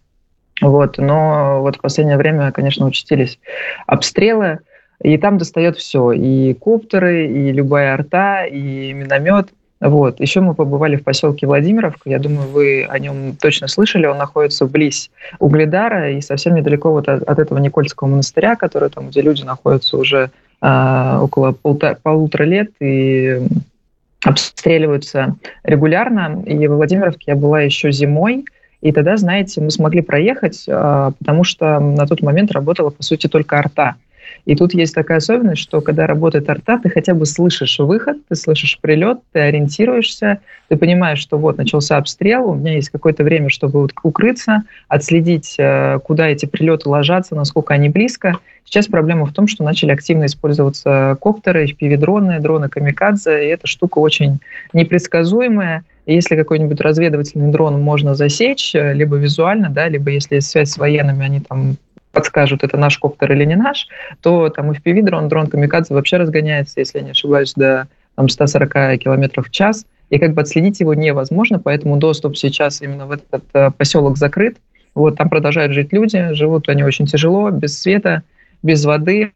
Вот, но вот в последнее время, конечно, участились обстрелы. И там достает все, и коптеры, и любая арта, и миномет. Вот. Еще мы побывали в поселке Владимировка. Я думаю, вы о нем точно слышали. Он находится близ Угледара и совсем недалеко вот от, от этого Никольского монастыря, который там, где люди находятся уже а, около полта, полутора лет и обстреливаются регулярно. И во Владимировке я была еще зимой. И тогда, знаете, мы смогли проехать, а, потому что на тот момент работала, по сути, только арта. И тут есть такая особенность, что когда работает арта, ты хотя бы слышишь выход, ты слышишь прилет, ты ориентируешься, ты понимаешь, что вот начался обстрел, у меня есть какое-то время, чтобы укрыться, отследить, э, куда эти прилеты ложатся, насколько они близко. Сейчас проблема в том, что начали активно использоваться коптеры, FPV-дроны, дроны камикадзе, и эта штука очень непредсказуемая. Если какой-нибудь разведывательный дрон можно засечь, э, либо визуально, да, либо если связь с военными, они там подскажут, это наш коптер или не наш, то там FPV-дрон, дрон камикадзе вообще разгоняется, если я не ошибаюсь, до там, 140 км в час, и как бы отследить его невозможно, поэтому доступ сейчас именно в этот э, поселок закрыт. Вот там продолжают жить люди, живут они очень тяжело, без света, без воды,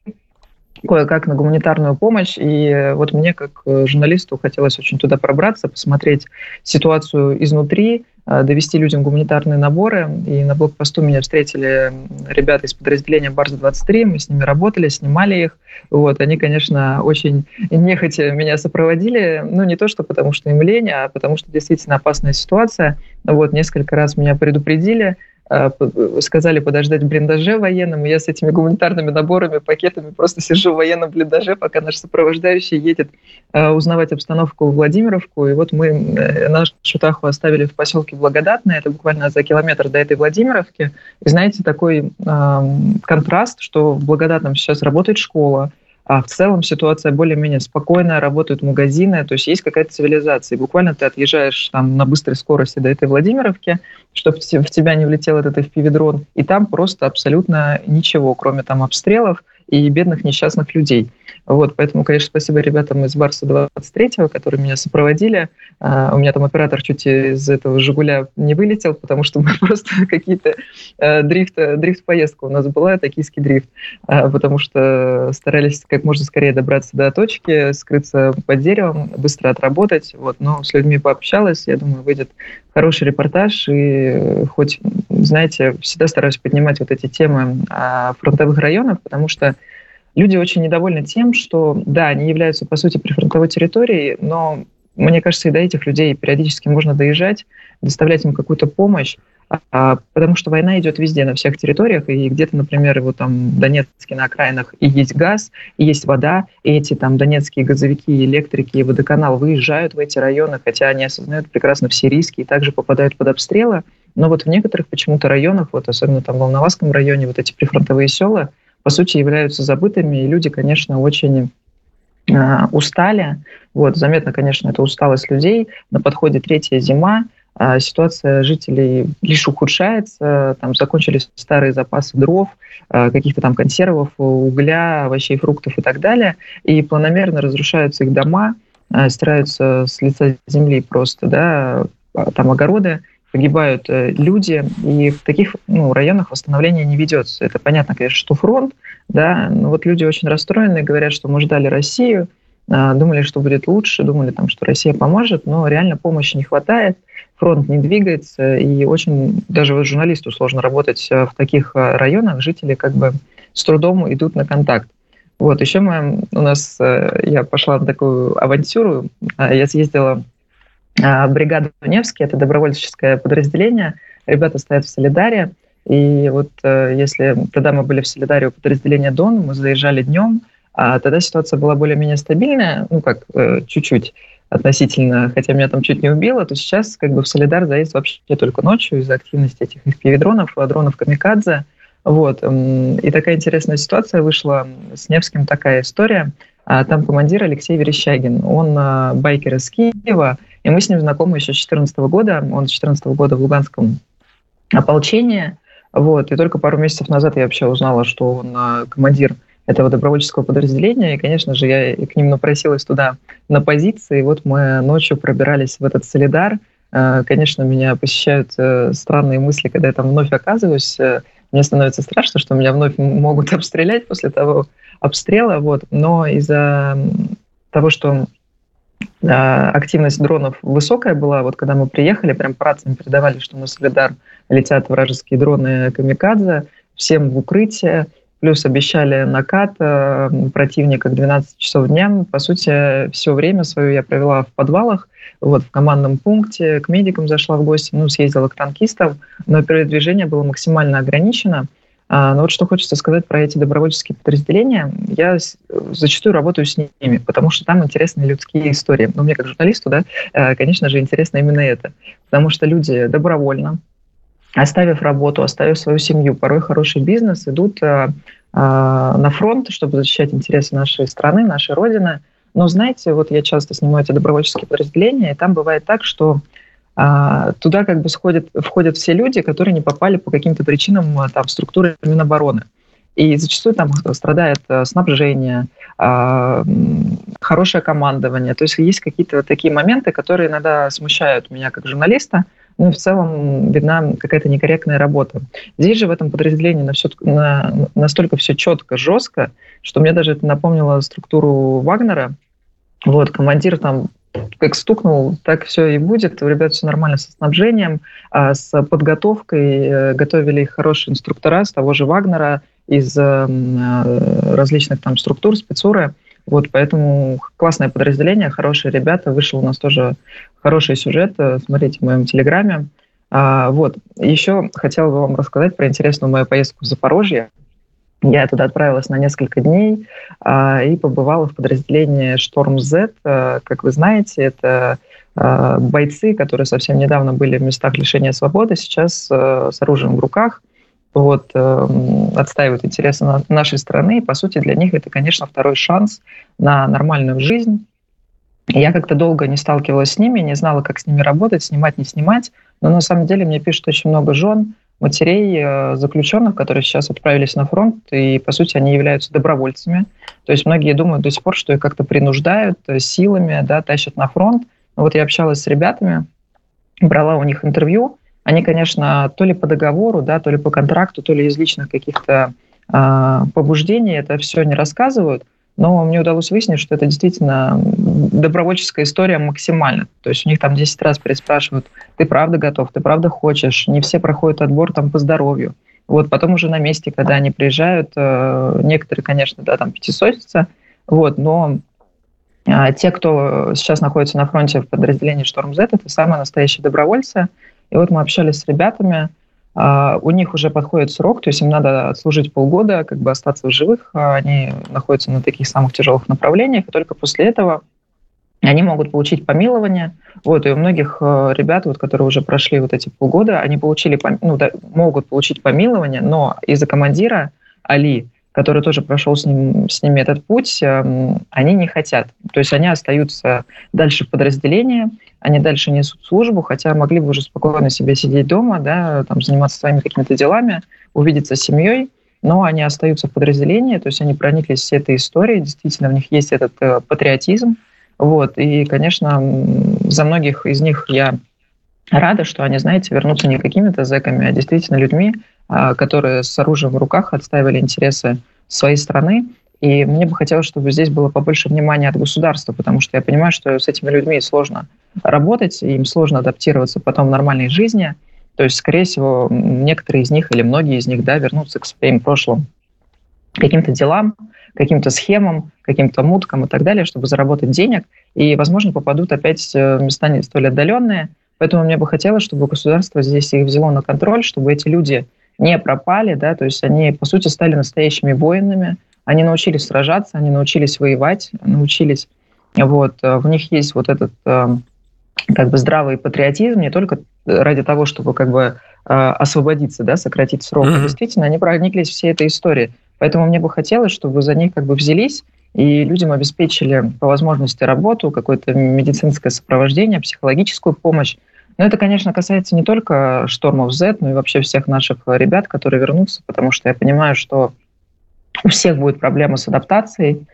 кое-как на гуманитарную помощь. И вот мне, как э, журналисту, хотелось очень туда пробраться, посмотреть ситуацию изнутри, э, довести людям гуманитарные наборы. И на блокпосту меня встретили ребята из подразделения Барс-23, мы с ними работали, снимали их. Вот, они, конечно, очень нехотя меня сопроводили, ну, не то, что потому что им лень, а потому что действительно опасная ситуация. Вот, несколько раз меня предупредили, сказали подождать блиндаже военном, и я с этими гуманитарными наборами, пакетами просто сижу в военном блиндаже, пока наш сопровождающий едет а, узнавать обстановку в Владимировку. И вот мы э, нашу Шутаху оставили в поселке Благодатное, это буквально за километр до этой Владимировки. И знаете, такой э, контраст, что в Благодатном сейчас работает школа, а в целом ситуация более-менее спокойная, работают магазины, то есть есть какая-то цивилизация. И буквально ты отъезжаешь там на быстрой скорости до этой Владимировки, чтобы в тебя не влетел этот FPV-дрон, и там просто абсолютно ничего, кроме там обстрелов и бедных несчастных людей. Вот, поэтому, конечно, спасибо ребятам из Барса 23, которые меня сопроводили. Uh, у меня там оператор чуть из этого «Жигуля» не вылетел, потому что <laughs> мы просто какие-то uh, дрифт, дрифт-поездка у нас была, токийский дрифт, uh, потому что старались как можно скорее добраться до точки, скрыться под деревом, быстро отработать. Вот, но с людьми пообщалась, я думаю, выйдет хороший репортаж, и хоть, знаете, всегда стараюсь поднимать вот эти темы фронтовых районов, потому что люди очень недовольны тем, что, да, они являются, по сути, прифронтовой территорией, но мне кажется, и до этих людей периодически можно доезжать, доставлять им какую-то помощь, а, потому что война идет везде, на всех территориях, и где-то, например, вот там в Донецке на окраинах и есть газ, и есть вода, и эти там донецкие газовики, электрики и водоканал выезжают в эти районы, хотя они осознают прекрасно все риски и также попадают под обстрелы, но вот в некоторых почему-то районах, вот особенно там в Волноваском районе, вот эти прифронтовые села, по сути, являются забытыми, и люди, конечно, очень а, устали. Вот, заметно, конечно, это усталость людей. На подходе третья зима, а ситуация жителей лишь ухудшается. Там закончились старые запасы дров, а, каких-то там консервов, угля, овощей, фруктов и так далее. И планомерно разрушаются их дома, стираются с лица земли просто, да, там огороды погибают э, люди, и в таких ну, районах восстановление не ведется. Это понятно, конечно, что фронт, да, но вот люди очень расстроены, говорят, что мы ждали Россию, а, думали, что будет лучше, думали, там, что Россия поможет, но реально помощи не хватает, фронт не двигается, и очень даже вот журналисту сложно работать э, в таких э, районах, жители как бы с трудом идут на контакт. Вот, еще мы, у нас, я пошла на такую авантюру, я съездила а, бригада Невский, это добровольческое подразделение. Ребята стоят в Солидаре. И вот э, если тогда мы были в Солидаре у подразделения Дон, мы заезжали днем, а тогда ситуация была более-менее стабильная, ну как, э, чуть-чуть относительно, хотя меня там чуть не убило, то сейчас как бы в Солидар заезд вообще только ночью из-за активности этих FPV-дронов, дронов Камикадзе. Вот. И такая интересная ситуация вышла с Невским, такая история. А там командир Алексей Верещагин, он э, байкер из Киева, и мы с ним знакомы еще с 2014 года. Он с 2014 года в Луганском ополчении. Вот. И только пару месяцев назад я вообще узнала, что он а, командир этого добровольческого подразделения. И, конечно же, я к ним напросилась туда на позиции. И вот мы ночью пробирались в этот солидар. А, конечно, меня посещают э, странные мысли, когда я там вновь оказываюсь. Э, мне становится страшно, что меня вновь могут <laughs> обстрелять после того обстрела. Вот. Но из-за того, что активность дронов высокая была. Вот когда мы приехали, прям по рациям передавали, что на Солидар летят вражеские дроны «Камикадзе», всем в укрытие, плюс обещали накат э, противника к 12 часов дня. По сути, все время свое я провела в подвалах, вот в командном пункте, к медикам зашла в гости, ну, съездила к танкистам, но передвижение было максимально ограничено. А, но вот что хочется сказать про эти добровольческие подразделения. Я зачастую работаю с ними, потому что там интересные людские истории. Но мне как журналисту, да, э, конечно же, интересно именно это. Потому что люди добровольно, оставив работу, оставив свою семью, порой хороший бизнес, идут э, э, на фронт, чтобы защищать интересы нашей страны, нашей Родины. Но знаете, вот я часто снимаю эти добровольческие подразделения, и там бывает так, что туда как бы сходят, входят все люди, которые не попали по каким-то причинам а, там, в структуры Минобороны. И зачастую там страдает э, снабжение, а, хорошее командование. То есть есть какие-то такие моменты, которые иногда смущают меня как журналиста, и в целом видна какая-то некорректная работа. Здесь же в этом подразделении на все, на, настолько все четко, жестко, что мне даже это напомнило структуру Вагнера. Вот, командир там как стукнул, так все и будет. У ребят все нормально со снабжением, а с подготовкой. Э, готовили их хорошие инструктора с того же Вагнера, из э, различных там структур, спецуры. Вот, поэтому классное подразделение, хорошие ребята. Вышел у нас тоже хороший сюжет. Э, смотрите в моем телеграме. А, вот. Еще хотела бы вам рассказать про интересную мою поездку в Запорожье. Я туда отправилась на несколько дней а, и побывала в подразделении «Шторм Z». А, как вы знаете, это а, бойцы, которые совсем недавно были в местах лишения свободы, сейчас а, с оружием в руках вот, э, отстаивают интересы на, нашей страны. И, по сути, для них это, конечно, второй шанс на нормальную жизнь. Я как-то долго не сталкивалась с ними, не знала, как с ними работать, снимать, не снимать. Но на самом деле мне пишут очень много жен, матерей э, заключенных, которые сейчас отправились на фронт, и, по сути, они являются добровольцами. То есть многие думают до сих пор, что их как-то принуждают э, силами, да, тащат на фронт. Но вот я общалась с ребятами, брала у них интервью. Они, конечно, то ли по договору, да, то ли по контракту, то ли из личных каких-то э, побуждений это все не рассказывают – но мне удалось выяснить, что это действительно добровольческая история максимально. То есть у них там 10 раз переспрашивают, ты правда готов, ты правда хочешь. Не все проходят отбор там по здоровью. Вот потом уже на месте, когда они приезжают, э, некоторые, конечно, да, там пятисотятся, вот, но а, те, кто сейчас находится на фронте в подразделении «Шторм Z», это самые настоящие добровольцы. И вот мы общались с ребятами, у них уже подходит срок, то есть им надо служить полгода, как бы остаться в живых. А они находятся на таких самых тяжелых направлениях, и только после этого они могут получить помилование. Вот, и у многих э, ребят, вот, которые уже прошли вот эти полгода, они получили, ну, да, могут получить помилование, но из-за командира Али, который тоже прошел с, ним, с ними этот путь, эм, они не хотят. То есть они остаются дальше в подразделении, они дальше несут службу, хотя могли бы уже спокойно себе сидеть дома, да, там, заниматься своими какими-то делами, увидеться с семьей, но они остаются в подразделении, то есть они прониклись всей этой историей, действительно, в них есть этот э, патриотизм, вот, и, конечно, за многих из них я рада, что они, знаете, вернутся не какими-то зэками, а действительно людьми, которые с оружием в руках отстаивали интересы своей страны, и мне бы хотелось, чтобы здесь было побольше внимания от государства, потому что я понимаю, что с этими людьми сложно работать, им сложно адаптироваться потом в нормальной жизни. То есть, скорее всего, некоторые из них или многие из них да, вернутся к своим прошлым каким-то делам, каким-то схемам, каким-то муткам и так далее, чтобы заработать денег, и, возможно, попадут опять в места не столь отдаленные. Поэтому мне бы хотелось, чтобы государство здесь их взяло на контроль, чтобы эти люди не пропали, да, то есть они, по сути, стали настоящими воинами, они научились сражаться, они научились воевать, научились, вот, в них есть вот этот э, как бы здравый патриотизм не только ради того, чтобы как бы а, освободиться, да, сократить срок. Mm-hmm. Действительно, они прониклись всей этой историей. Поэтому мне бы хотелось, чтобы за них как бы взялись и людям обеспечили по возможности работу, какое-то медицинское сопровождение, психологическую помощь. Но это, конечно, касается не только штормов Z, но и вообще всех наших ребят, которые вернутся, потому что я понимаю, что у всех будет проблема с адаптацией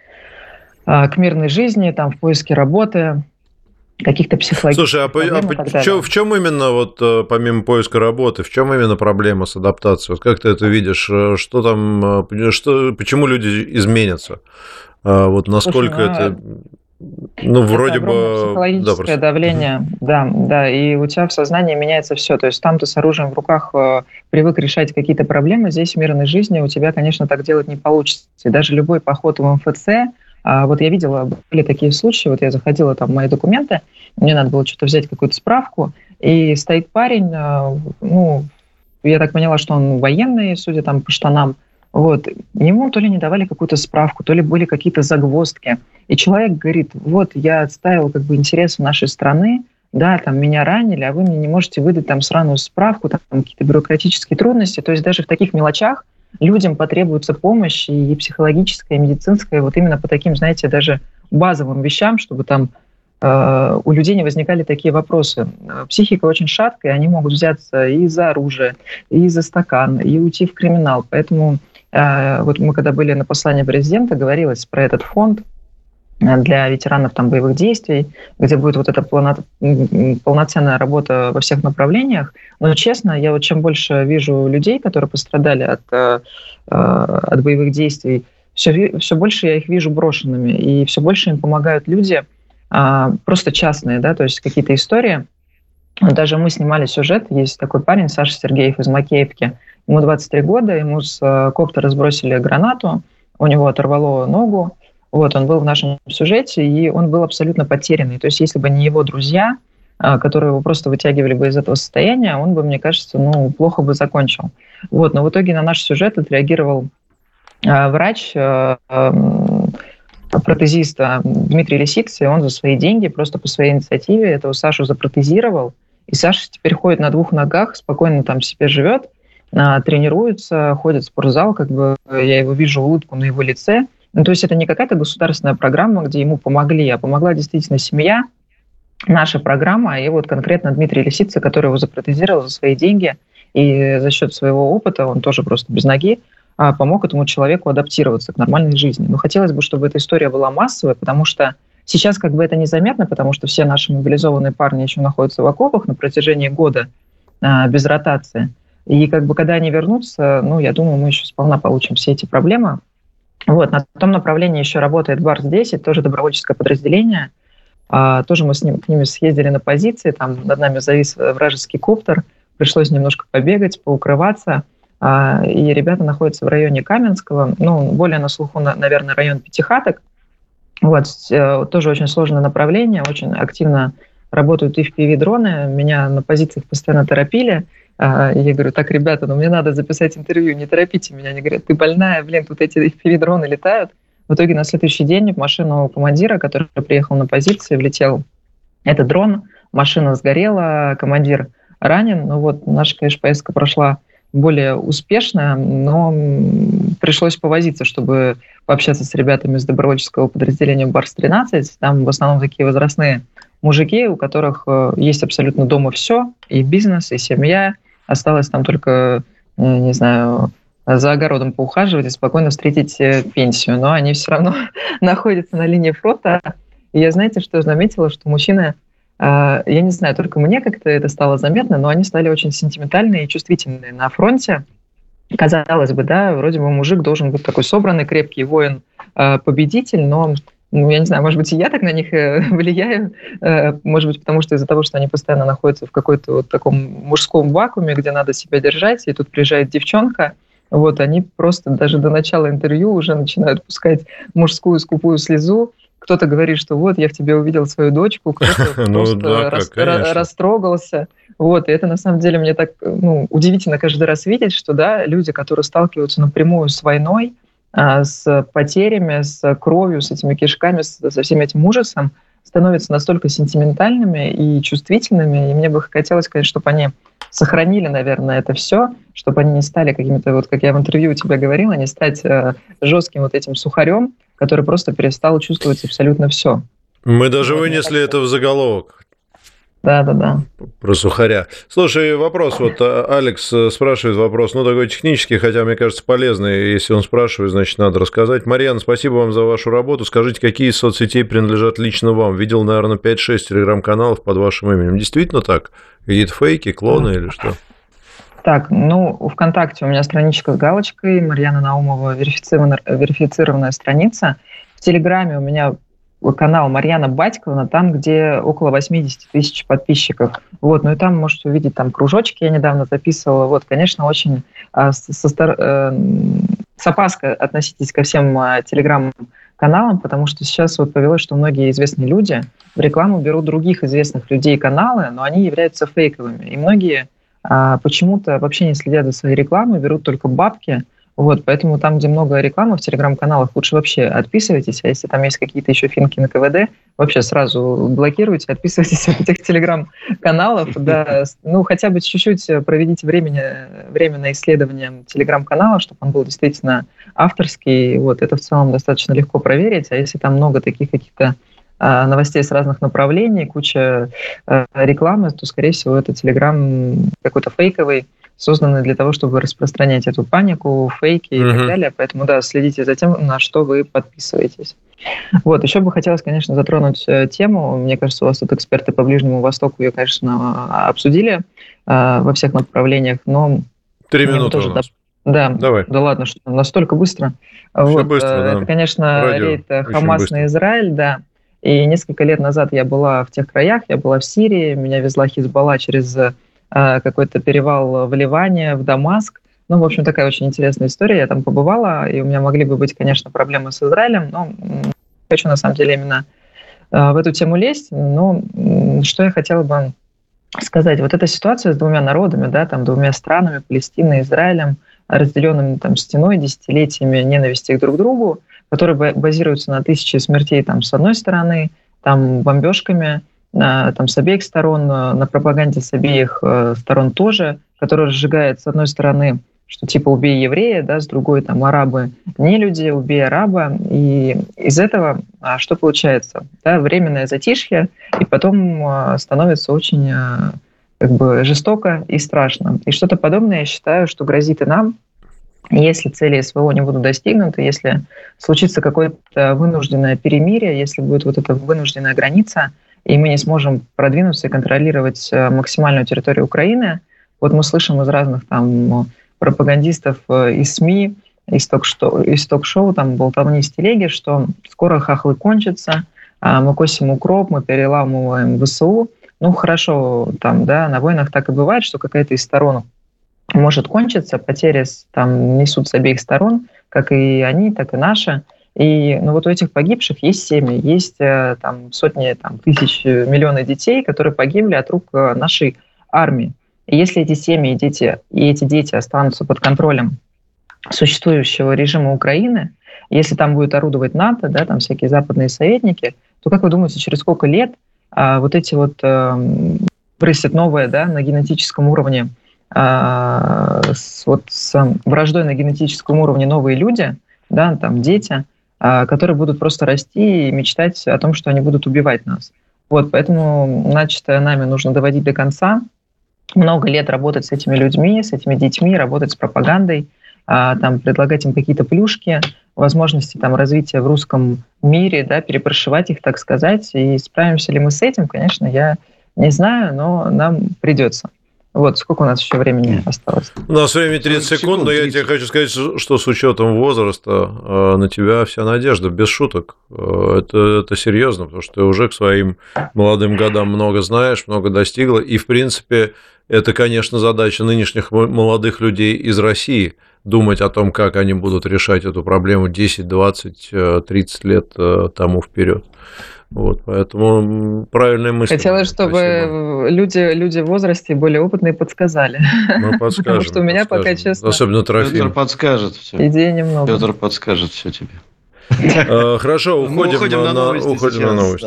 а, к мирной жизни, там, в поиске работы, каких-то психологических Слушай, а, проблем а чё, в чем именно, вот э, помимо поиска работы, в чем именно проблема с адаптацией? Вот как ты это видишь? Э, что там, э, что, почему люди изменятся? Вот насколько Слушай, это... Ну, это вроде бы... Психологическое да, давление, угу. да, да, и у тебя в сознании меняется все. То есть там ты с оружием в руках э, привык решать какие-то проблемы, здесь в мирной жизни у тебя, конечно, так делать не получится. И даже любой поход в МФЦ, а вот я видела, были такие случаи, вот я заходила там в мои документы, мне надо было что-то взять, какую-то справку, и стоит парень, а, ну, я так поняла, что он военный, судя там по штанам, вот, ему то ли не давали какую-то справку, то ли были какие-то загвоздки. И человек говорит, вот, я отставил как бы интересы нашей страны, да, там меня ранили, а вы мне не можете выдать там сраную справку, там какие-то бюрократические трудности. То есть даже в таких мелочах людям потребуется помощь и психологическая, и медицинская, вот именно по таким, знаете, даже базовым вещам, чтобы там э, у людей не возникали такие вопросы. Психика очень шаткая, они могут взяться и за оружие, и за стакан, и уйти в криминал. Поэтому вот мы когда были на послании президента, говорилось про этот фонд, для ветеранов там, боевых действий, где будет вот эта полноценная работа во всех направлениях. Но честно, я вот чем больше вижу людей, которые пострадали от, э, от боевых действий, все, все больше я их вижу брошенными, и все больше им помогают люди, а, просто частные, да, то есть какие-то истории. Даже мы снимали сюжет, есть такой парень, Саша Сергеев из Макеевки, ему 23 года, ему с э, коптера сбросили гранату, у него оторвало ногу, вот, он был в нашем сюжете, и он был абсолютно потерянный. То есть если бы не его друзья, а, которые его просто вытягивали бы из этого состояния, он бы, мне кажется, ну, плохо бы закончил. Вот, но в итоге на наш сюжет отреагировал а, врач, а, протезиста Дмитрий Лисиц, и он за свои деньги, просто по своей инициативе этого Сашу запротезировал. И Саша теперь ходит на двух ногах, спокойно там себе живет, тренируется, ходит в спортзал, как бы я его вижу улыбку на его лице – ну, то есть это не какая-то государственная программа, где ему помогли, а помогла действительно семья, наша программа, и вот конкретно Дмитрий Лисица, который его запротезировал за свои деньги, и за счет своего опыта, он тоже просто без ноги, а, помог этому человеку адаптироваться к нормальной жизни. Но хотелось бы, чтобы эта история была массовой, потому что сейчас как бы это незаметно, потому что все наши мобилизованные парни еще находятся в окопах на протяжении года а, без ротации. И как бы когда они вернутся, ну, я думаю, мы еще сполна получим все эти проблемы, вот, на том направлении еще работает БАРС-10, тоже добровольческое подразделение. А, тоже мы с ним, к ним съездили на позиции, там над нами завис вражеский коптер, пришлось немножко побегать, поукрываться. А, и ребята находятся в районе Каменского, ну, более на слуху, на, наверное, район Пятихаток. Вот, э, тоже очень сложное направление, очень активно работают и FPV-дроны. Меня на позициях постоянно торопили. Я говорю, так, ребята, ну мне надо записать интервью, не торопите меня. Они говорят, ты больная, блин, тут эти FPV-дроны летают. В итоге на следующий день в машину командира, который приехал на позиции, влетел этот дрон, машина сгорела, командир ранен. Ну вот наша, конечно, поездка прошла более успешно, но пришлось повозиться, чтобы пообщаться с ребятами из добровольческого подразделения Барс-13. Там в основном такие возрастные мужики, у которых э, есть абсолютно дома все, и бизнес, и семья, Осталось там только, э, не знаю, за огородом поухаживать и спокойно встретить э, пенсию. Но они все равно <laughs> находятся на линии фронта. И я, знаете, что заметила, что мужчины, э, я не знаю, только мне как-то это стало заметно, но они стали очень сентиментальные и чувствительные на фронте. Казалось бы, да, вроде бы мужик должен быть такой собранный, крепкий воин, победитель, но ну, я не знаю, может быть, и я так на них э, <laughs> влияю, э, может быть, потому что из-за того, что они постоянно находятся в какой-то вот таком мужском вакууме, где надо себя держать, и тут приезжает девчонка, вот, они просто даже до начала интервью уже начинают пускать мужскую скупую слезу, кто-то говорит, что вот, я в тебе увидел свою дочку, кто-то <laughs> ну просто растрогался. Вот, и это на самом деле мне так ну, удивительно каждый раз видеть, что да, люди, которые сталкиваются напрямую с войной, с потерями, с кровью, с этими кишками, со всем этим ужасом, становятся настолько сентиментальными и чувствительными. И мне бы хотелось, конечно, чтобы они сохранили, наверное, это все, чтобы они не стали какими-то, вот как я в интервью у тебя говорила, не стать э, жестким вот этим сухарем, который просто перестал чувствовать абсолютно все. Мы даже вынесли это в заголовок. Да, да, да. Про сухаря. Слушай, вопрос. Вот а, Алекс э, спрашивает вопрос, ну, такой технический, хотя, мне кажется, полезный. Если он спрашивает, значит, надо рассказать. Марьяна, спасибо вам за вашу работу. Скажите, какие из соцсетей принадлежат лично вам? Видел, наверное, 5-6 телеграм-каналов под вашим именем. Действительно так? Какие-то фейки, клоны или что? Так, ну, ВКонтакте у меня страничка с галочкой, Марьяна Наумова, верифицированная, верифицированная страница. В Телеграме у меня канал Марьяна Батьковна, там, где около 80 тысяч подписчиков. Вот, ну и там можете увидеть там кружочки, я недавно записывала. Вот, конечно, очень а, со, стар... э, с опаской относитесь ко всем а, телеграм-каналам, потому что сейчас вот повелось, что многие известные люди в рекламу берут других известных людей каналы, но они являются фейковыми. И многие а, почему-то вообще не следят за своей рекламой, берут только бабки – вот, поэтому там, где много рекламы в телеграм-каналах, лучше вообще отписывайтесь, а если там есть какие-то еще финки на КВД, вообще сразу блокируйте, отписывайтесь <laughs> от этих телеграм-каналов, <laughs> да, ну, хотя бы чуть-чуть проведите времени, время на исследование телеграм-канала, чтобы он был действительно авторский, вот, это в целом достаточно легко проверить, а если там много таких каких-то новостей с разных направлений, куча рекламы, то, скорее всего, это Телеграм какой-то фейковый, созданный для того, чтобы распространять эту панику, фейки и так далее. Поэтому, да, следите за тем, на что вы подписываетесь. Вот, еще бы хотелось, конечно, затронуть э, тему. Мне кажется, у вас тут эксперты по Ближнему Востоку ее, конечно, обсудили э, во всех направлениях, но... Три минуты тоже, у нас. Да, Давай. да ладно, что настолько быстро. Все вот, быстро, э, да. Это, конечно, Радио. рейд Хамас на Израиль, да. И несколько лет назад я была в тех краях, я была в Сирии, меня везла Хизбалла через э, какой-то перевал в Ливане, в Дамаск. Ну, в общем, такая очень интересная история. Я там побывала, и у меня могли бы быть, конечно, проблемы с Израилем, но хочу на самом деле именно э, в эту тему лезть. Но что я хотела бы сказать? Вот эта ситуация с двумя народами, да, там, двумя странами, Палестиной Израилем, разделенными там стеной, десятилетиями ненависти друг к другу, которые базируются на тысяче смертей там с одной стороны, там бомбежками, там с обеих сторон, на пропаганде с обеих э, сторон тоже, которая разжигает с одной стороны что типа убей еврея, да, с другой там арабы не люди, убей араба. И из этого а, что получается? Да, временное затишье, и потом а, становится очень как бы жестоко и страшно. И что-то подобное я считаю, что грозит и нам, если цели СВО не будут достигнуты, если случится какое-то вынужденное перемирие, если будет вот эта вынужденная граница, и мы не сможем продвинуться и контролировать максимальную территорию Украины, вот мы слышим из разных там пропагандистов э, из СМИ, из ток-шоу, из ток-шоу там болтовни с телеги, что скоро хахлы кончатся, а мы косим укроп, мы переламываем ВСУ. Ну, хорошо, там, да, на войнах так и бывает, что какая-то из сторон может кончиться, потери там несут с обеих сторон, как и они, так и наши. И ну, вот у этих погибших есть семьи, есть э, там сотни, там, тысяч, миллионы детей, которые погибли от рук э, нашей армии. И если эти семьи и дети, и эти дети останутся под контролем существующего режима Украины, если там будет орудовать НАТО, да, там всякие западные советники, то как вы думаете, через сколько лет а, вот эти вот а, вырастет новое, да, на генетическом уровне, а, с, вот с враждой на генетическом уровне новые люди, да, там дети, которые будут просто расти и мечтать о том, что они будут убивать нас. Вот, поэтому начатое нами нужно доводить до конца, много лет работать с этими людьми, с этими детьми, работать с пропагандой, а, там, предлагать им какие-то плюшки, возможности там, развития в русском мире, да, перепрошивать их, так сказать. И справимся ли мы с этим, конечно, я не знаю, но нам придется. Вот, сколько у нас еще времени осталось? У нас время 30 секунд, но я тебе хочу сказать, что с учетом возраста э, на тебя вся надежда, без шуток. Э, это, это серьезно, потому что ты уже к своим молодым годам много знаешь, много достигла, и, в принципе, это, конечно, задача нынешних молодых людей из России думать о том, как они будут решать эту проблему 10, 20, 30 лет э, тому вперед. Вот, поэтому правильная мысль. Хотелось, чтобы Спасибо. люди, люди в возрасте более опытные подсказали. Мы <laughs> подскажем. Потому что у меня подскажем. пока, честно... Особенно Трофим. Петр подскажет все. Идеи немного. Петр подскажет все тебе. Э, хорошо, уходим, на, новости. Уходим на новости.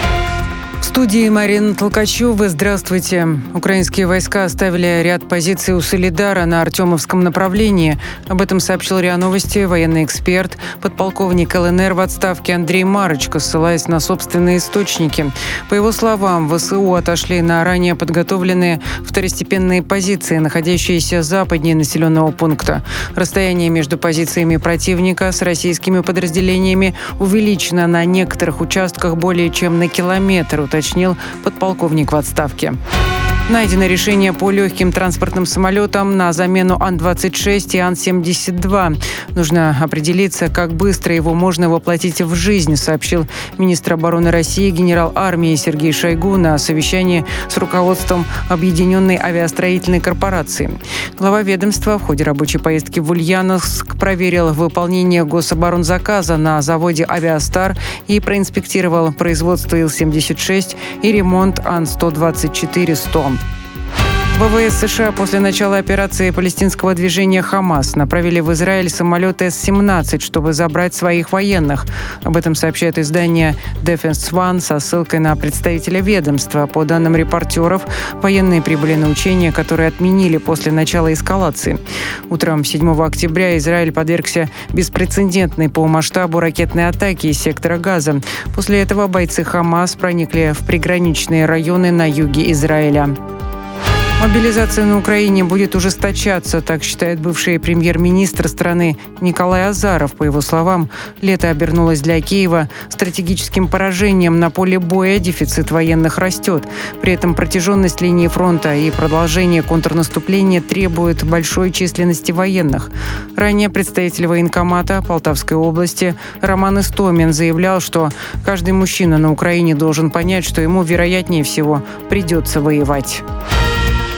студии Марина Толкачева. Здравствуйте. Украинские войска оставили ряд позиций у Солидара на Артемовском направлении. Об этом сообщил РИА Новости военный эксперт, подполковник ЛНР в отставке Андрей Марочко, ссылаясь на собственные источники. По его словам, ВСУ отошли на ранее подготовленные второстепенные позиции, находящиеся западнее населенного пункта. Расстояние между позициями противника с российскими подразделениями увеличено на некоторых участках более чем на километр, уточнил подполковник в отставке. Найдено решение по легким транспортным самолетам на замену Ан-26 и Ан-72. Нужно определиться, как быстро его можно воплотить в жизнь, сообщил министр обороны России генерал армии Сергей Шойгу на совещании с руководством Объединенной авиастроительной корпорации. Глава ведомства в ходе рабочей поездки в Ульяновск проверил выполнение гособоронзаказа на заводе «Авиастар» и проинспектировал производство Ил-76 и ремонт Ан-124-100. ВВС США после начала операции палестинского движения «Хамас» направили в Израиль самолеты С-17, чтобы забрать своих военных. Об этом сообщает издание Defense One со ссылкой на представителя ведомства. По данным репортеров, военные прибыли на учения, которые отменили после начала эскалации. Утром 7 октября Израиль подвергся беспрецедентной по масштабу ракетной атаке из сектора Газа. После этого бойцы «Хамас» проникли в приграничные районы на юге Израиля. Мобилизация на Украине будет ужесточаться, так считает бывший премьер-министр страны Николай Азаров. По его словам, лето обернулось для Киева стратегическим поражением на поле боя, дефицит военных растет. При этом протяженность линии фронта и продолжение контрнаступления требуют большой численности военных. Ранее представитель военкомата Полтавской области Роман Истомин заявлял, что каждый мужчина на Украине должен понять, что ему, вероятнее всего, придется воевать.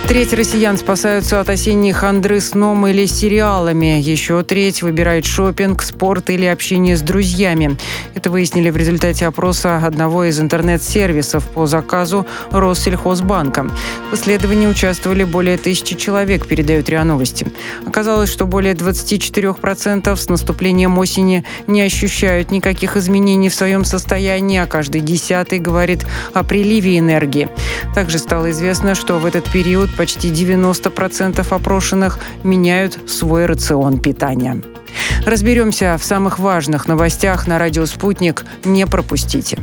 Треть россиян спасаются от осенней хандры сном или сериалами. Еще треть выбирает шопинг, спорт или общение с друзьями. Это выяснили в результате опроса одного из интернет-сервисов по заказу Россельхозбанка. В исследовании участвовали более тысячи человек, передают РИА Новости. Оказалось, что более 24% с наступлением осени не ощущают никаких изменений в своем состоянии, а каждый десятый говорит о приливе энергии. Также стало известно, что в этот период почти 90% опрошенных меняют свой рацион питания. Разберемся в самых важных новостях на радио «Спутник». Не пропустите.